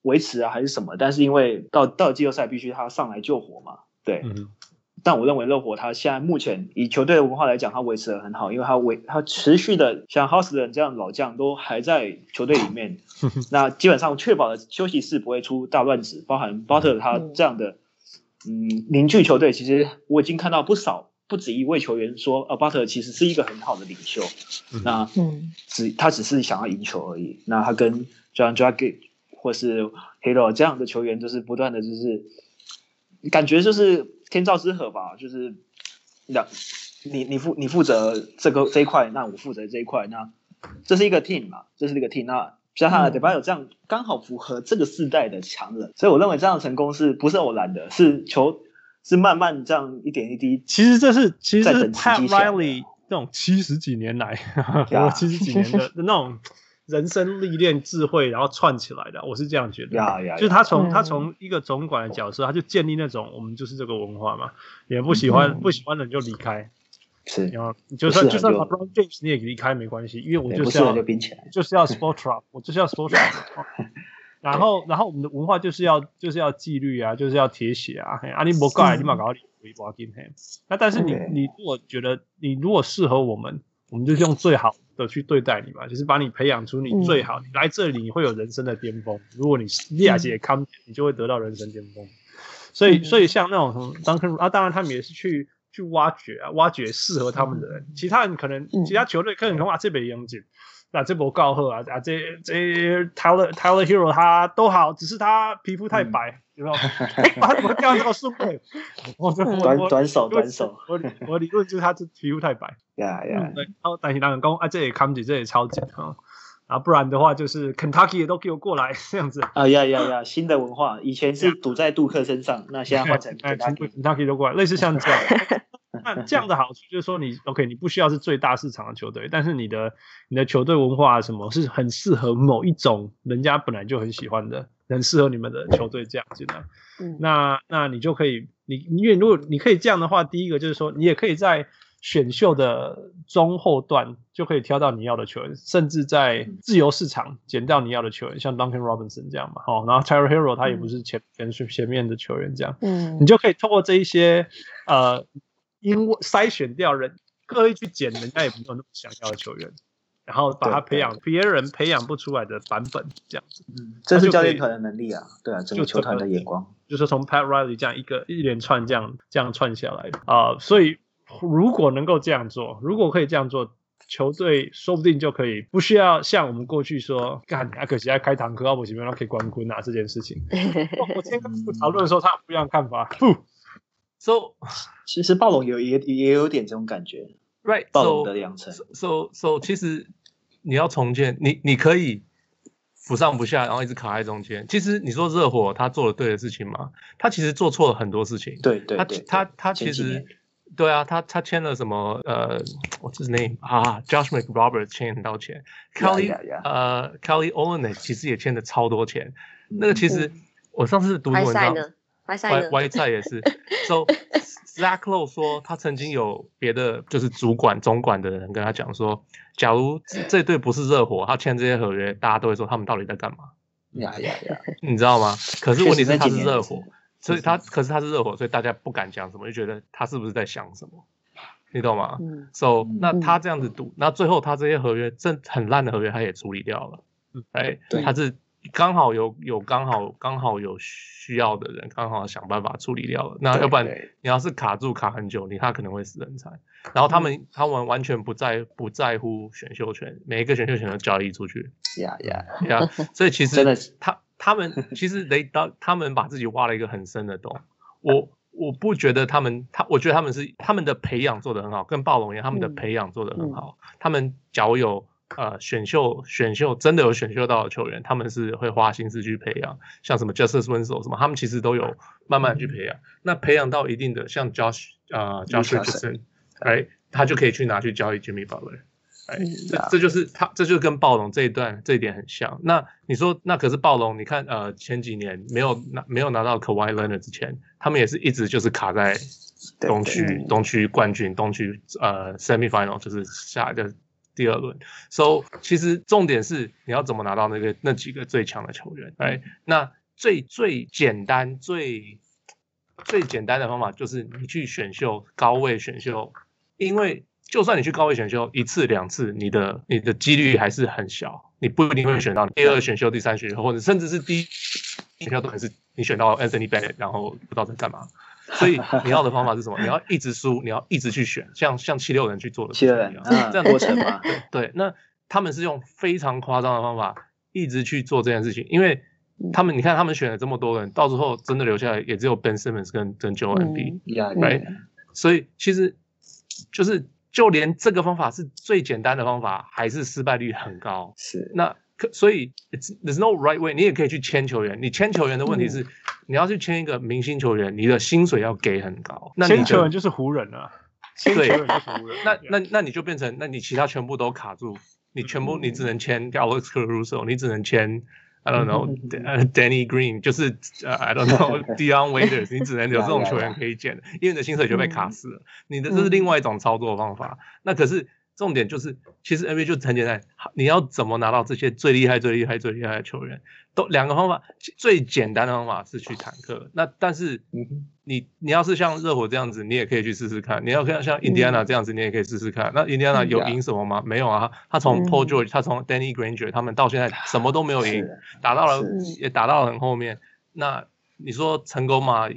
维持啊，还是什么？但是因为到到季后赛必须他上来救火嘛，对。嗯、但我认为热火他现在目前以球队的文化来讲，他维持的很好，因为他维他持续的像 Hauser 这样的老将都还在球队里面，那基本上确保了休息室不会出大乱子，包含 Butter 他这样的嗯凝聚球队。其实我已经看到不少。不止一位球员说，呃，巴特其实是一个很好的领袖。嗯、那只他只是想要赢球而已。那他跟 John Dragic 或是 Hero 这样的球员，就是不断的就是感觉就是天造之合吧。就是两你你负你负责这个这一块，那我负责这一块，那这是一个 team 嘛，这是一个 team。那像他的 Adebayo 这样刚好符合这个世代的强人，所以我认为这样的成功是不是偶然的？是求。是慢慢这样一点一滴，其实这是其实是 Pat Riley 这种七十几年来，我七十几年的的那种人生历练、智慧，然后串起来的。我是这样觉得。呀呀，就是他从他从一个总管的角色，他就建立那种我们就是这个文化嘛。也不喜欢不喜欢的人就离开。是。然后就算就算 LeBron James 你也离开没关系，因为我就是要就是要 Spotra，我就是要 Spotra。然后然后我们的文化就是要就是要纪律啊，就是要铁血啊。啊你不改，你马搞你回不进嘿。那但是你你如果觉得你如果适合我们。我们就用最好的去对待你嘛，就是把你培养出你最好。嗯、你来这里，你会有人生的巅峰。如果你亚姐康，你就会得到人生巅峰。所以，所以像那种 Duncan 啊，当然他们也是去去挖掘啊，挖掘适合他们的人。嗯、其他人可能，其他球队可能说啊，这边严谨，那这波告贺啊啊，这这 Tyler Tyler Hero 他都好，只是他皮肤太白。嗯有没有？他怎么掉到这么顺？我短短手短手，我我理论就是他这皮肤太白。呀呀，然后担心他们讲啊，这也看不起，这也超紧啊。不然的话，就是 Kentucky 也都给我过来 这样子。啊呀呀呀，新的文化，以前是赌在杜克身上，那现在换成 Kentucky 都过来，类似像这样。那这样的好处就是说，你 OK，你不需要是最大市场的球队，但是你的你的球队文化什么是很适合某一种人家本来就很喜欢的。很适合你们的球队这样子的，嗯、那那你就可以，你因为如果你可以这样的话，第一个就是说，你也可以在选秀的中后段就可以挑到你要的球员，甚至在自由市场捡到你要的球员，像 Duncan Robinson 这样嘛，好，然后 Tyler Hero 他也不是前前前面的球员这样，嗯，你就可以透过这一些呃，因为筛选掉人，刻意去捡人家也没有那么想要的球员。然后把他培养别人培养不出来的版本，这样子，嗯，这是教练团的能力啊，对啊，整个球团的眼光，就是从 Pat Riley 这样一个一连串这样这样串下来的啊、呃，所以如果能够这样做，如果可以这样做，球队说不定就可以不需要像我们过去说，干啊，可惜要开堂课，不行，没有可以关坤啊这件事情。我今天跟不讨论的时候，他有不一样看法。不，So 其实暴龙有也也有点这种感觉。Right，暴龙的养成。So so, 其实你要重建，你你可以扶上不下，然后一直卡在中间。其实你说热火他做了对的事情吗？他其实做错了很多事情。对对，他他他其实对啊，他他签了什么呃，What's his name 啊，Josh McRoberts 签很多钱，Kelly 呃 Kelly Olynyk 其实也签了超多钱。那个其实我上次读文章，Whiteside 也是。So Zach Lowe 说，他曾经有别的就是主管、总管的人跟他讲说，假如这队不是热火，他签这些合约，大家都会说他们到底在干嘛？呀呀呀！你知道吗？可是问题是他是热火，所以他可是他是热火，所以大家不敢讲什么，就觉得他是不是在想什么？你懂吗？嗯。So 那他这样子赌，那最后他这些合约真很烂的合约，他也处理掉了。哎，对，他是。刚好有有刚好刚好有需要的人，刚好想办法处理掉了。那要不然你要是卡住卡很久，你他可能会死人才。然后他们、嗯、他们完全不在不在乎选秀权，每一个选秀权都交易出去。呀呀呀！所以其实他他们 其实雷当他们把自己挖了一个很深的洞。我我不觉得他们他我觉得他们是他们的培养做得很好，跟暴龙一样，他们的培养做得很好。嗯、他们假如有。呃，选秀选秀真的有选秀到的球员，他们是会花心思去培养，像什么 Justice Winslow 什么，他们其实都有慢慢去培养。嗯、那培养到一定的，像 Josh 啊、呃、Josh Richardson，哎，他就可以去拿去交易 Jimmy Butler，哎，嗯、这这就是他，这就跟暴龙这一段这一点很像。那你说，那可是暴龙，你看呃前几年没有拿没有拿到 Kawhi Leonard 之前，他们也是一直就是卡在东区东区冠军东区呃 Semi Final 就是下个。第二轮，so 其实重点是你要怎么拿到那个那几个最强的球员，哎，那最最简单最最简单的方法就是你去选秀高位选秀，因为就算你去高位选秀一次两次，你的你的几率还是很小，你不一定会选到第二选秀、第三选秀，或者甚至是第一选秀都可能是你选到 Anthony Bennett，然后不知道在干嘛。所以你要的方法是什么？你要一直输，你要一直去选，像像七六人去做的七六人这样过程嘛？对 对，那他们是用非常夸张的方法一直去做这件事情，因为他们你看他们选了这么多人，到时候真的留下来也只有 Ben Simmons 跟跟 Joel Embiid，对，所以其实就是就连这个方法是最简单的方法，还是失败率很高。是那。可所以，there's no right way。你也可以去签球员。你签球员的问题是，你要去签一个明星球员，你的薪水要给很高。那签球员就是湖人 了。签球员就是湖人。那那那你就变成，那你其他全部都卡住，你全部你只能签 Alex Caruso，你只能签 I don't know，Danny Green，就是呃 I don't know Dion Waiters，你只能 有这种球员可以捡，因为你的薪水就被卡死了。你的这是另外一种操作方法。那可是。重点就是，其实 NBA 就很简单，你要怎么拿到这些最厉害、最厉害、最厉害的球员？都两个方法，最简单的方法是去坦克。那但是你你要是像热火这样子，你也可以去试试看。你要像像印第安纳这样子，你也可以试试看。那印第安纳有赢什么吗？没有啊，他从 Paul George，他从 Danny Granger，他们到现在什么都没有赢，打到了也打到了很后面。那你说成功吗？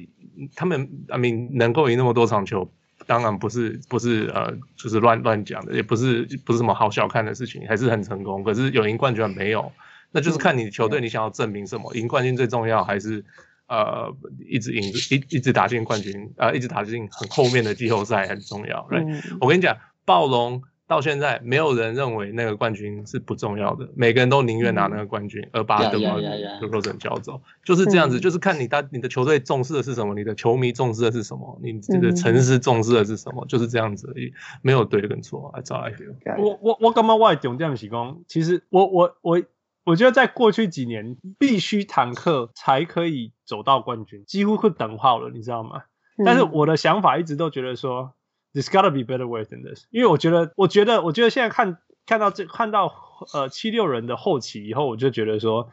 他们 I mean 能够赢那么多场球？当然不是，不是呃，就是乱乱讲的，也不是不是什么好小看的事情，还是很成功。可是有赢冠军没有？那就是看你球队你想要证明什么，赢冠军最重要，还是呃一直赢一一直打进冠军啊、呃，一直打进很后面的季后赛很重要。对、嗯，我跟你讲，暴龙。到现在，没有人认为那个冠军是不重要的，每个人都宁愿拿那个冠军，而把德国德国人交走，就是这样子，就是看你的你的球队重视的是什么，你的球迷重视的是什么，你这个城市重视的是什么，就是这样子而已，没有对跟错。I feel。我我我干嘛外讲这样提供？其实我我我我觉得在过去几年，必须坦克才可以走到冠军，几乎会等号了，你知道吗？但是我的想法一直都觉得说。There's gotta be better way than this，因为我觉得，我觉得，我觉得现在看看到这看到呃七六人的后期以后，我就觉得说，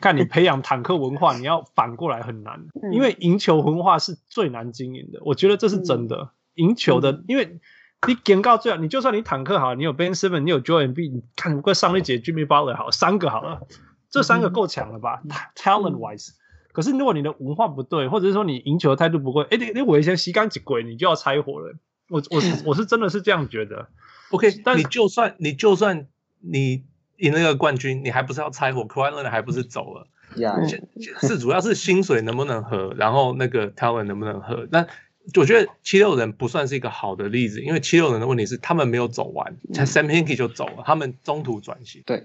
看你培养坦克文化，你要反过来很难，因为赢球文化是最难经营的。我觉得这是真的，赢球的，因为你警告最好，你就算你坦克好，你有 Ben Simmons，你有 Joel Embiid，你看不过上一节 Jimmy Butler 好，三个好了，这三个够强了吧？Talent wise，可是如果你的文化不对，或者是说你赢球的态度不会，哎，你你我以前洗干几鬼，你就要拆伙了。我我我是真的是这样觉得，OK，但你就算你就算你赢那个冠军，你还不是要拆伙？Kawhi Leonard 还不是走了？呀，是主要是薪水能不能合，然后那个 talent 能不能合？那我觉得七六人不算是一个好的例子，因为七六人的问题是他们没有走完，才 Sam Hinkie 就走了，他们中途转型，对，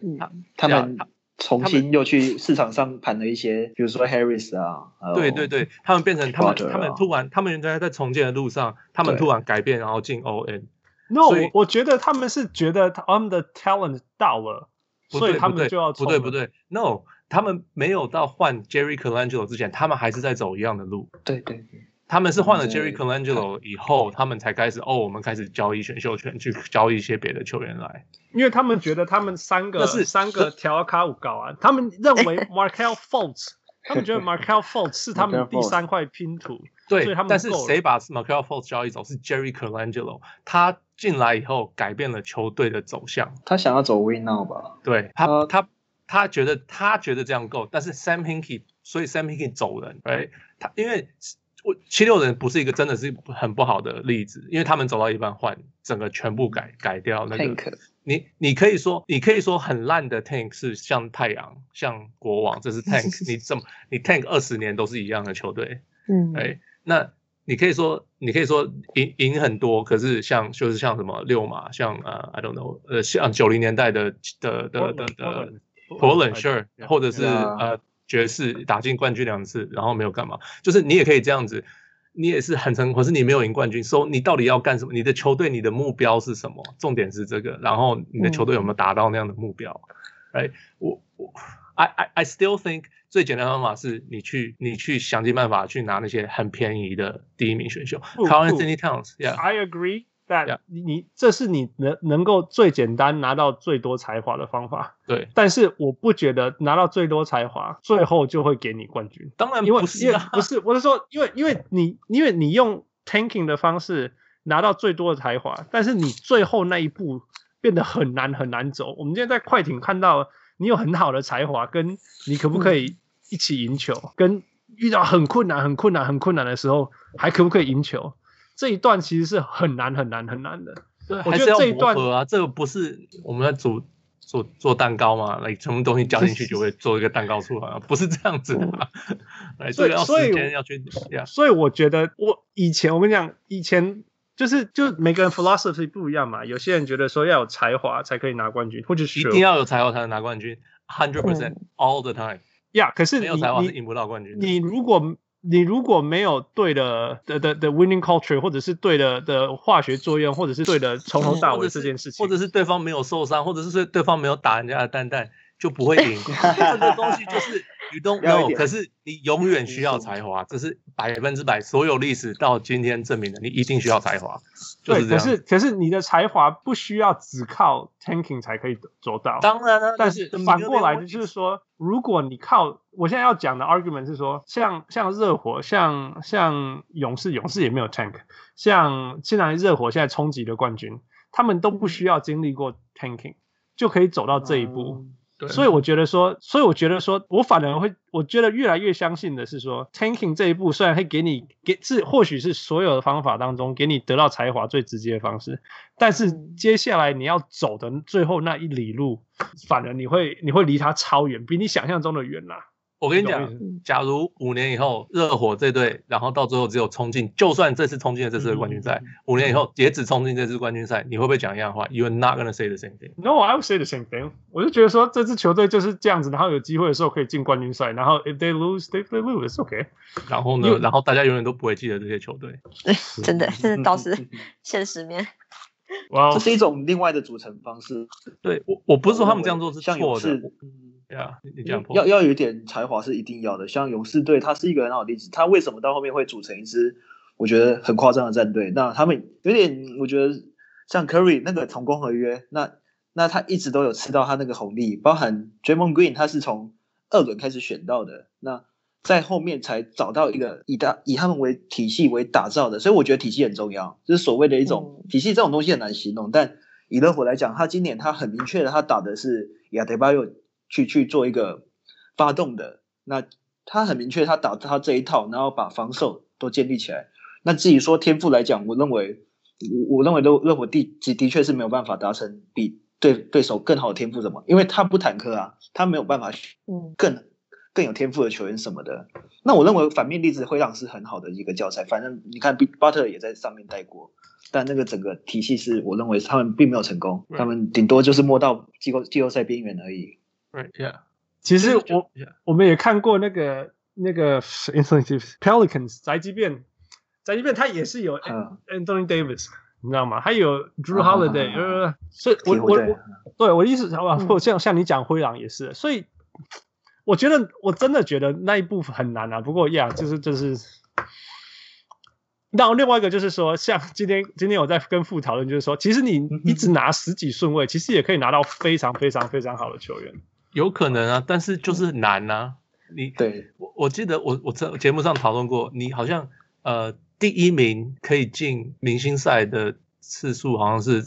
他们。重新又去市场上盘了一些，比如说 Harris 啊，对对对，他们变成他们他们突然，他们原来在重建的路上，他们突然改变，然后进 ON。No，我我觉得他们是觉得他们的 talent 到了，所以他们就要不对不对，No，他们没有到换 Jerry Colangelo 之前，他们还是在走一样的路。对对对。他们是换了 Jerry Colangelo 以后，他们才开始哦，我们开始交易选秀权，去交易一些别的球员来，因为他们觉得他们三个是三个调卡五高啊，他们认为 Markelle Fultz，他们觉得 Markelle Fultz 是他们第三块拼图，对，所以他们但是谁把 Markelle Fultz 交易走是 Jerry Colangelo，他进来以后改变了球队的走向，他想要走 Win Now 吧？对他他他，他觉得他觉得这样够，但是 Sam Hinkie，所以 Sam Hinkie 走人，哎，他因为。我七六人不是一个真的是很不好的例子，因为他们走到一半换整个全部改改掉那个。Tank. 你你可以说你可以说很烂的 Tank 是像太阳像国王，这是 Tank。你这么你 Tank 二十年都是一样的球队，嗯，哎，那你可以说你可以说赢赢很多，可是像就是像什么六马，像呃 I don't know 呃像九零年代的的的的的 Sure，或者是呃。爵士打进冠军两次，然后没有干嘛，就是你也可以这样子，你也是很成功，可是你没有赢冠军，说、so, 你到底要干什么？你的球队，你的目标是什么？重点是这个，然后你的球队有没有达到那样的目标？哎、嗯，我我，I I I still think 最简单的方法是你去你去想尽办法去拿那些很便宜的第一名选秀 Carl Anthony Towns，yeah，I agree。但你你这是你能能够最简单拿到最多才华的方法，对。但是我不觉得拿到最多才华，最后就会给你冠军。当然不是，因为不是，我是说，因为因为你因为你用 tanking 的方式拿到最多的才华，但是你最后那一步变得很难很难走。我们今天在快艇看到你有很好的才华，跟你可不可以一起赢球，嗯，跟遇到很困难很困难很困难的时候，还可不可以赢球？这一段其实是很难很难很难的，对，我觉得这一段啊，这个不是我们在煮做做蛋糕嘛，来什么东西加进去就会 做一个蛋糕出来，不是这样子的。来，所以要时间要去，所以我觉得我以前我跟你讲，以前就是就每个人 philosophy 不一样嘛，有些人觉得说要有才华才可以拿冠军，或者是一定要有才华才能拿冠军，hundred percent all the time。呀，可是没有才华是赢不到冠军。你如果你如果没有对的的的的 winning culture，或者是对的的化学作用，或者是对的从头到尾这件事情，或者是对方没有受伤，或者是对方没有打人家的蛋蛋，就不会赢。这个东西就是 you don't know，可是你永远需要才华，这是百分之百，所有历史到今天证明的，你一定需要才华。对，可是可是你的才华不需要只靠 tanking 才可以做到。当然了，但是反过来就是说，如果你靠。我现在要讲的 argument 是说，像像热火，像像勇士，勇士也没有 tank，像现在热火现在冲击的冠军，他们都不需要经历过 tanking 就可以走到这一步。嗯所以我觉得说，所以我觉得说，我反而会，我觉得越来越相信的是说，tanking 这一步虽然会给你给是或许是所有的方法当中给你得到才华最直接的方式，但是接下来你要走的最后那一里路，反而你会你会离他超远，比你想象中的远啦、啊。我跟你讲，假如五年以后热火这队，然后到最后只有冲进，就算这次冲进了这次的冠军赛，五年以后也只冲进这次冠军赛，你会不会讲一样的话？You're not gonna say the same thing. No, I would say the same thing. 我就觉得说这支球队就是这样子，然后有机会的时候可以进冠军赛，然后 if they lose, they they lose, it's okay. 然后呢，然后大家永远都不会记得这些球队。对，真的，真的倒是现实面。哇，这是一种另外的组成方式。对我，我不是说他们这样做是错的。要要有一点才华是一定要的。像勇士队，他是一个很好的例子。他为什么到后面会组成一支我觉得很夸张的战队？那他们有点，我觉得像 Curry 那个同工合约，那那他一直都有吃到他那个红利。包含 Draymond Green，他是从二轮开始选到的，那在后面才找到一个以他以他们为体系为打造的。所以我觉得体系很重要，就是所谓的一种体系这种东西很难形容。但以热火来讲，他今年他很明确的，他打的是亚德巴约。去去做一个发动的，那他很明确，他打他这一套，然后把防守都建立起来。那至于说天赋来讲，我认为，我我认为都热火的的的确是没有办法达成比对对手更好的天赋什么，因为他不坦克啊，他没有办法更更有天赋的球员什么的。那我认为反面例子灰狼是很好的一个教材，反正你看巴特勒也在上面带过，但那个整个体系是我认为他们并没有成功，他们顶多就是摸到季后季后赛边缘而已。Right, yeah. 其实我我们也看过那个那个 Instinctive Pelicans 宅急便，宅急便他也是有 Anthony Davis，你知道吗？还有 Drew Holiday，呃，所以我我对我的意思，好吧，像像你讲灰狼也是，所以我觉得我真的觉得那一部分很难啊。不过呀，就是就是，然后另外一个就是说，像今天今天我在跟傅讨论，就是说，其实你一直拿十几顺位，其实也可以拿到非常非常非常好的球员。有可能啊，但是就是难啊。你对我我记得我我在节目上讨论过，你好像呃第一名可以进明星赛的次数好像是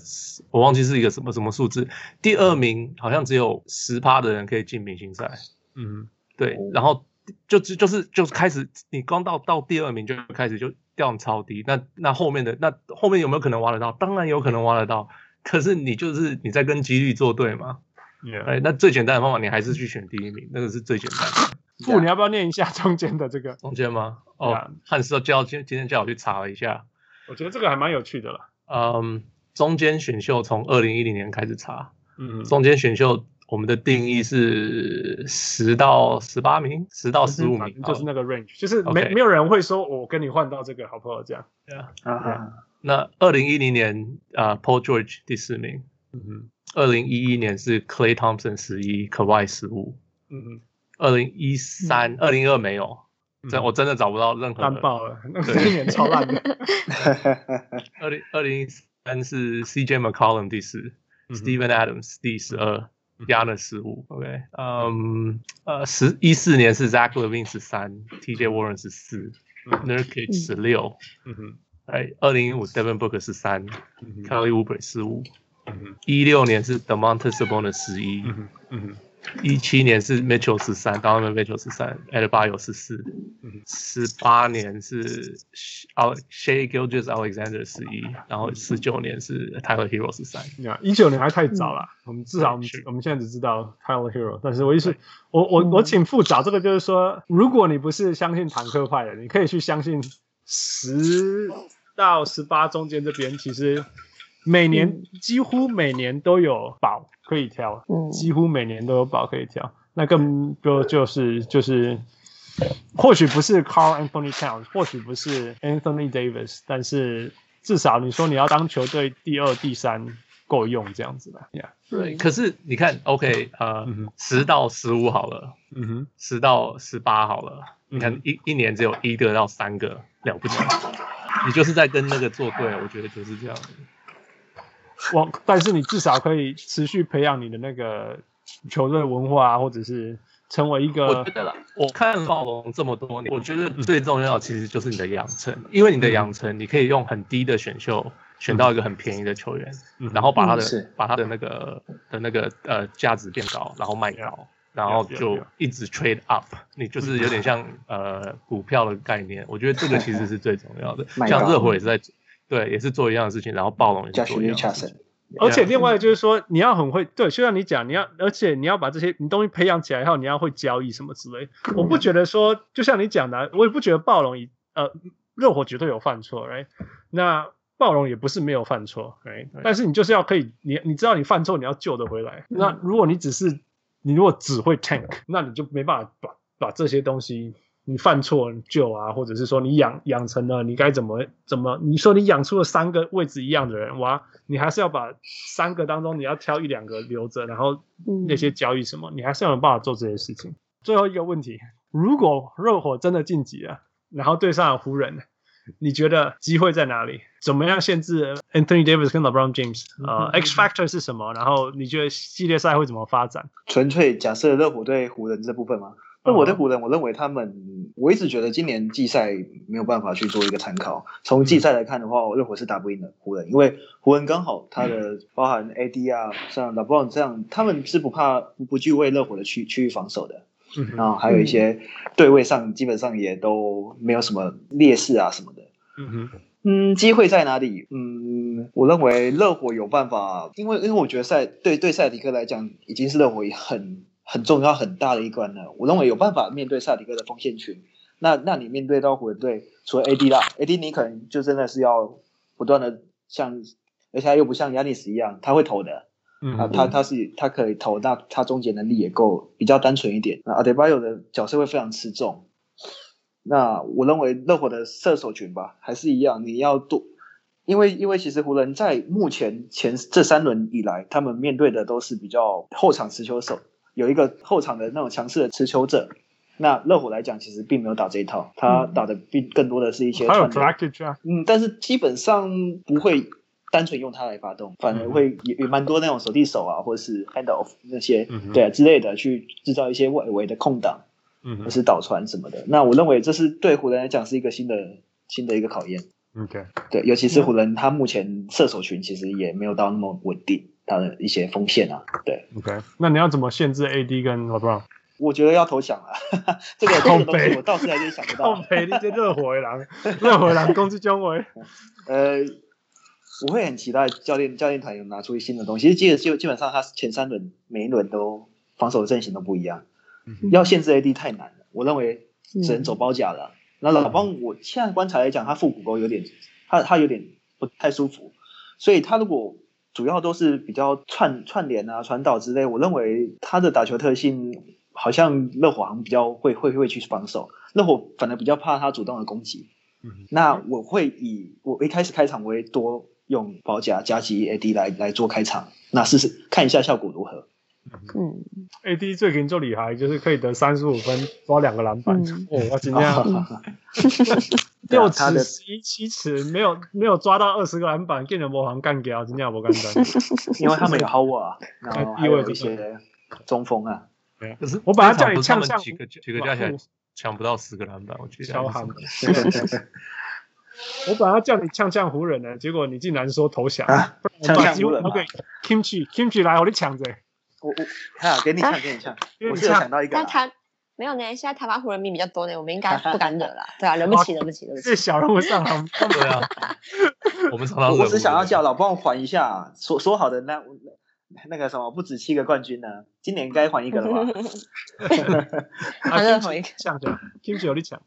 我忘记是一个什么什么数字，第二名好像只有十趴的人可以进明星赛。嗯，对，然后就就就是就是开始你刚到到第二名就开始就掉超低，那那后面的那后面有没有可能挖得到？当然有可能挖得到，可是你就是你在跟几率作对嘛。Yeah. 哎，那最简单的方法，你还是去选第一名，那个是最简单的。不，你要不要念一下中间的这个？中间吗？哦，汉斯叫今今天叫我去查了一下，我觉得这个还蛮有趣的了。嗯，中间选秀从二零一零年开始查，嗯，中间选秀我们的定义是十到十八名，十到十五名，就是那个 range，就是没没有人会说我跟你换到这个好不好？这样，对啊，啊，那二零一零年啊，Paul George 第四名，嗯哼。二零一一年是 Klay Thompson 十一，Kawhi 十五。嗯嗯。二零一三、二零二没有，这我真的找不到任何。烂爆了，那一年超烂的。二零二零三是 CJ McCollum 第四，Steven Adams 第十二，Giannis 十五。OK，嗯呃，十一四年是 Zach Levine 十三，TJ Warren 十四，Nurkic 十六。嗯哼。哎，二零一五 Devin Booker 十三，Kelly Oubre 十五。一六年是 Domantas Sabonis 十一，一七年是 Mitchell 十三，Donovan Mitchell 十三，Adebayo 十四，十八年是 Shai Gilgeous-Alexander 十一，然后十九年是 Tyler Herro 十三。一九年还太早了，我们至少我们我们现在只知道 Tyler Herro，但是我意思，我我我请复找这个就是说，如果你不是相信坦克派的，你可以去相信十到十八中间这边其实。每年、嗯、几乎每年都有宝可以挑，嗯、几乎每年都有宝可以挑。那更多就是就是或许不是 Carl Anthony Towns，或许不是 Anthony Davis，但是至少你说你要当球队第二、第三够用这样子吧，Yeah，对。可是你看，OK，呃，十、嗯、到十五好了，嗯哼，十到十八好了，嗯、你看一一年只有一个到三个了不起，你就是在跟那个作对，我觉得就是这样。我，但是你至少可以持续培养你的那个球队文化，啊或者是成为一个。我觉得啦，我看暴龙这么多年，我觉得最重要其实就是你的养成，因为你的养成，你可以用很低的选秀选到一个很便宜的球员，然后把他的把他的那个的那个呃价值变高，然后卖高，然后就一直 trade up，你就是有点像呃股票的概念。我觉得这个其实是最重要的，像热火也是在。对，也是做一样的事情，然后暴龙也是做一样的事情。而且另外就是说，你要很会，对，就像你讲，你要，而且你要把这些你东西培养起来以后，你要会交易什么之类。我不觉得说，就像你讲的，我也不觉得暴龙呃热火绝对有犯错，right？那暴龙也不是没有犯错，right？但是你就是要可以，你你知道你犯错，你要救得回来。那如果你只是你如果只会 tank，那你就没办法把把这些东西。你犯错救啊，或者是说你养养成了，你该怎么怎么？你说你养出了三个位置一样的人，哇，你还是要把三个当中你要挑一两个留着，然后那些交易什么，你还是要有办法做这些事情。最后一个问题，如果热火真的晋级了，然后对上了湖人，你觉得机会在哪里？怎么样限制 Anthony Davis 跟 LeBron James？呃，X Factor 是什么？然后你觉得系列赛会怎么发展？纯粹假设热火对湖人这部分吗？那我对湖人，我认为他们，我一直觉得今年季赛没有办法去做一个参考。从季赛来看的话，我热火是打不赢的湖人，因为湖人刚好他的包含 AD 啊，像 LeBron 这样，他们是不怕不不惧畏热火的区区域防守的。然后还有一些对位上基本上也都没有什么劣势啊什么的。嗯哼，嗯，机会在哪里？嗯，我认为热火有办法，因为因为我觉得赛对对赛迪克来讲，已经是热火很。很重要很大的一关呢，我认为有办法面对萨迪克的锋线群。那那你面对到湖人队，除了 AD 啦，AD 你可能就真的是要不断的像，而且他又不像亚尼斯一样，他会投的，嗯，他他他是他可以投，那他终结能力也够，比较单纯一点。那阿德巴约的角色会非常吃重。那我认为热火的射手群吧，还是一样，你要多，因为因为其实湖人，在目前前这三轮以来，他们面对的都是比较后场持球手。有一个后场的那种强势的持球者，那热火来讲其实并没有打这一套，他打的并更多的是一些传球，嗯，但是基本上不会单纯用它来发动，反而会也也蛮多那种手递手啊，或者是 hand off 那些，对啊之类的去制造一些外围的空档，嗯，或是倒传什么的。那我认为这是对湖人来讲是一个新的新的一个考验。OK，对，尤其是湖人他目前射手群其实也没有到那么稳定。他的一些风险啊，对，OK，那你要怎么限制 AD 跟 LeBron？我觉得要投降了，这个这个东西我倒是还是想不到。投那些热火狼，热火狼攻击中卫。呃，我会很期待教练教练团有拿出新的东西。其实基基本上他前三轮每一轮都防守的阵型都不一样，嗯、要限制 AD 太难了。我认为只能走包夹了。那、嗯、老邦，我现在观察来讲，他腹股沟有点，他他有点不太舒服，所以他如果。主要都是比较串串联啊、传导之类。我认为他的打球特性好像热火好像比较会会会去防守，热火反而比较怕他主动的攻击。嗯，那我会以我一开始开场我会多用保甲加级 AD 来来做开场，那试试看一下效果如何。嗯，AD 最近做厉害，就是可以得三十五分，抓两个篮板。嗯、哦，我今天 六尺十一七尺，没有没有抓到二十个篮板，变成模仿干掉，今天我干掉。因为他们有 Howard，然后还有一些中锋啊。对，可是我把他叫你呛呛，几个几个加起来抢不到十个篮板，我觉得。超悍。我本来叫你呛呛湖人呢，结果你竟然说投降。呛呛湖人。OK，Kimchi Kimchi 来，我你抢着。我我好给你呛给你呛，我是有想到一个。没有呢，现在台湾湖人迷比较多呢，我们应该不敢惹了。对啊，惹不起，惹不起，惹不起。这小人物上场，对啊。我们常常我只想要叫老帮我还一下，说说好的那那个什么不止七个冠军呢？今年该还一个了吧？还是还一个？抢着，Kimchi 有你讲。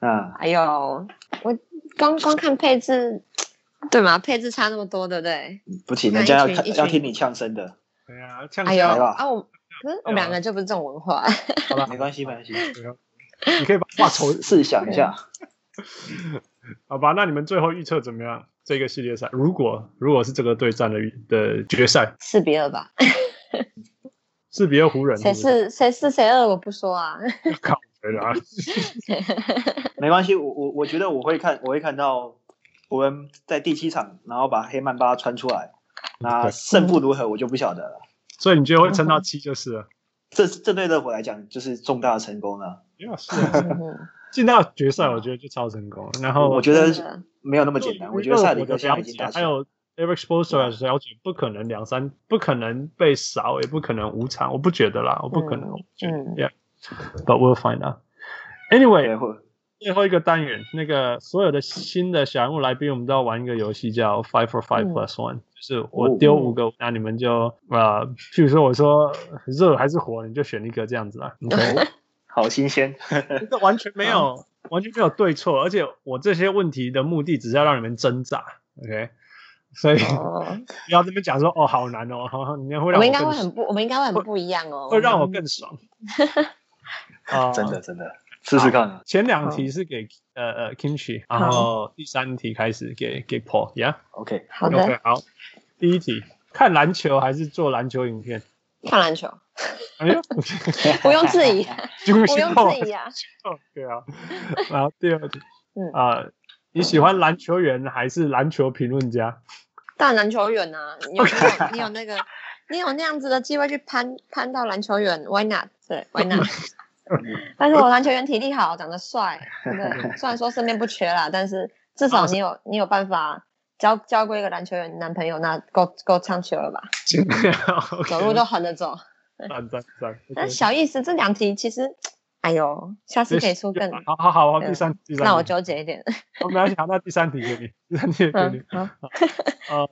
啊，哎呦，我光光看配置，对吗？配置差那么多，对不对？不行，人家要看要听你呛声的。对啊，呛声。哎呦啊，我可是我们两个就不是这种文化。好吧，没关系，没关系。你可以把话重 试想一下。好吧，那你们最后预测怎么样？这个系列赛，如果如果是这个对战的的决赛，四比二吧。四比二湖人，谁是谁是谁二？我不说啊。靠，谁啊？没关系，我我我觉得我会看，我会看到湖人在第七场，然后把黑曼巴穿出来。那胜负如何，我就不晓得了。所以你觉得会撑到七就是了？这这对热火来讲就是重大的成功了。是啊。进到决赛，我觉得就超成功。然后我觉得没有那么简单。我觉得赛里克现在已经打。还有 Eric Spoelstra 了解，不可能两三，不可能被扫，也不可能五场。我不觉得啦，我不可能。嗯，Yeah，but we'll find out. Anyway，最后一个单元，那个所有的新的小人物来宾，我们都要玩一个游戏，叫 Five for Five Plus One，就是我丢五个，那你们就呃，譬如说我说热还是火，你就选一个这样子 啦。好新鲜，这完全没有，完全没有对错，而且我这些问题的目的只是要让你们挣扎，OK？所以 不要这边讲说哦，好难哦，你们会让我们应该会很不，我们应该会很不一样哦，会让我更爽。啊，真的真的，试试看。前两题是给呃呃 Kimchi，然后第三题开始给给 Paul，Yeah？OK，好的，好。第一题，看篮球还是做篮球影片？看篮球。哎呀，不用质疑，不用质疑啊。对啊，然后第二题，嗯啊，你喜欢篮球员还是篮球评论家？当然篮球员啊，你有你有那个，你有那样子的机会去攀攀到篮球员，Why not？对，Why not？但是我篮球员体力好，长得帅，对，虽然说身边不缺啦，但是至少你有你有办法交交过一个篮球员男朋友，那够够唱球了吧？走路都横着走。赞赞赞，那小意思，这两题其实，哎呦，下次可以出更好好好，第三第三，那我纠结一点。我们来想到第三题给你，第三题给你。呃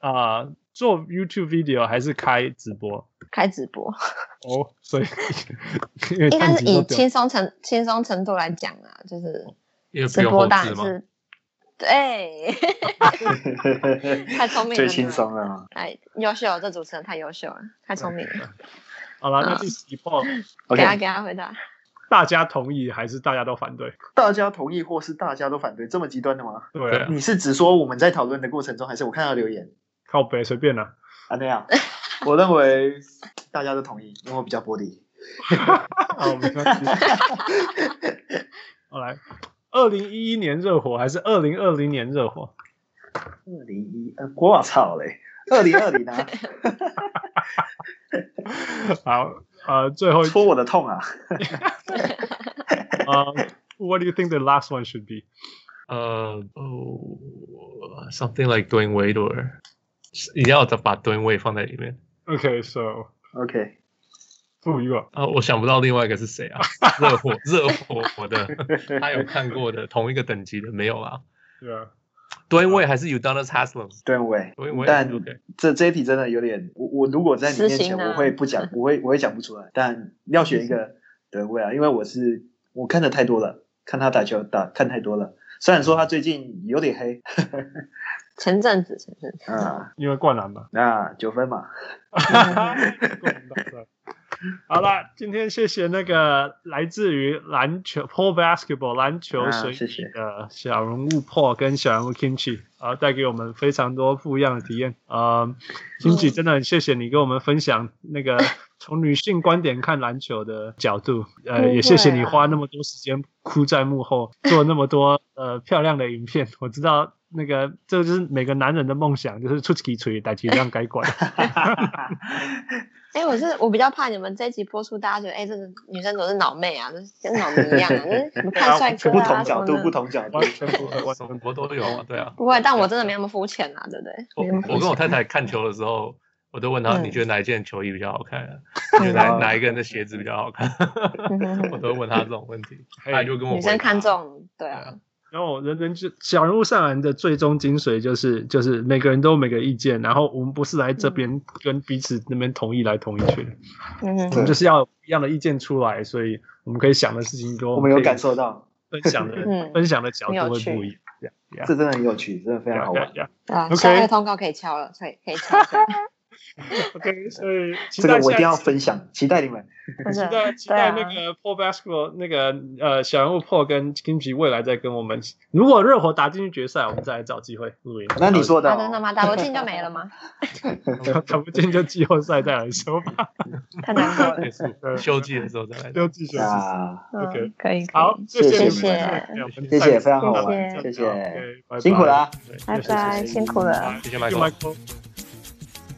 啊，做 YouTube video 还是开直播？开直播。哦，所以 应该是以轻松程轻松程度来讲啊，就是直播当然是对，太聪明了，最轻松了。哎，优秀，这主持人太优秀了，太聪明了。好了，那第十题，给他给他回答。大家同意还是大家都反对？大家同意或是大家都反对？这么极端的吗？对。你是指说我们在讨论的过程中，还是我看到留言？靠北，随便了。啊，那样，我认为大家都同意，因为我比较玻璃。好，没关系。好来。二零一一年热火还是二零二零年热火？二零一，我操嘞！二零二零啊！好，呃，最后戳我的痛啊！呃、uh,，What do you think the last one should be？呃、uh,，oh,something like Dwyane Wade or 一定要把 Dwyane Wade 放在里面。OK，so OK。不一个啊，我想不到另外一个是谁啊？热火，热火，我的，他有看过的同一个等级的没有啊？对啊，吨位还是 Udonis Haslam，吨位，但这这一题真的有点，我我如果在你面前，我会不讲，我会我会讲不出来。但要选一个吨位啊，因为我是我看的太多了，看他打球打看太多了。虽然说他最近有点黑，前阵子前阵子啊，因为灌篮嘛，那九分嘛。好了，今天谢谢那个来自于篮球 Paul Basketball 篮球水平的小人物 Paul 跟小人物 Kimchi 啊，带给我们非常多不一样的体验。呃，Kimchi 真的很谢谢你跟我们分享那个从女性观点看篮球的角度。呃，也谢谢你花那么多时间哭在幕后做那么多呃漂亮的影片。我知道那个这就是每个男人的梦想，就是出奇锤打起这样改管。哎、欸，我是我比较怕你们这一集播出，大家觉得哎、欸，这个女生总是脑妹啊，就是跟脑迷一样啊，就是什么看帅哥啊，不同角度，不同角度，全部很多都有啊，对啊。不会，但我真的没那么肤浅啊，对不对？我我跟我太太看球的时候，我都问她，你觉得哪一件球衣比较好看？啊？你觉得哪哪一个人的鞋子比较好看？我都问她这种问题，她就跟我女生看中，对啊。然后人人就小人物上篮的最终精髓就是就是每个人都有每个意见，然后我们不是来这边跟彼此那边同意来同意去的，嗯，我们就是要一样的意见出来，所以我们可以想的事情多我们有感受到。分享的 分享的角度会不一样，这真的很有趣，真的非常好玩。啊，下一个通告可以敲了，可以可以敲。OK，所以这个我一定要分享，期待你们，期待期待那个 Paul Basketball 那个呃小人物 Paul 跟 Kimchi 未来再跟我们，如果热火打进去决赛，我们再来找机会录音。那你说的，真的吗？打不进就没了吗？打不进就季后赛再来说吧。太难过了，休季的时候再来，休季休季啊。OK，可以，好，谢谢，谢谢，非常好玩，谢谢，辛苦了，拜拜，辛苦了，谢谢 Michael。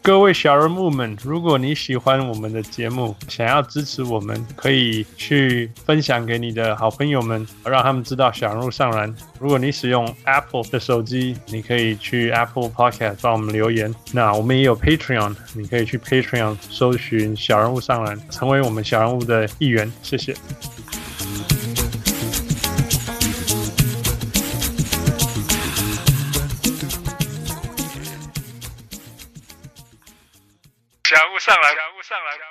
各位小人物们，如果你喜欢我们的节目，想要支持我们，可以去分享给你的好朋友们，让他们知道小人物上篮。如果你使用 Apple 的手机，你可以去 Apple Podcast 帮我们留言。那我们也有 Patreon，你可以去 Patreon 搜寻小人物上篮，成为我们小人物的一员。谢谢。感悟上来感悟上来。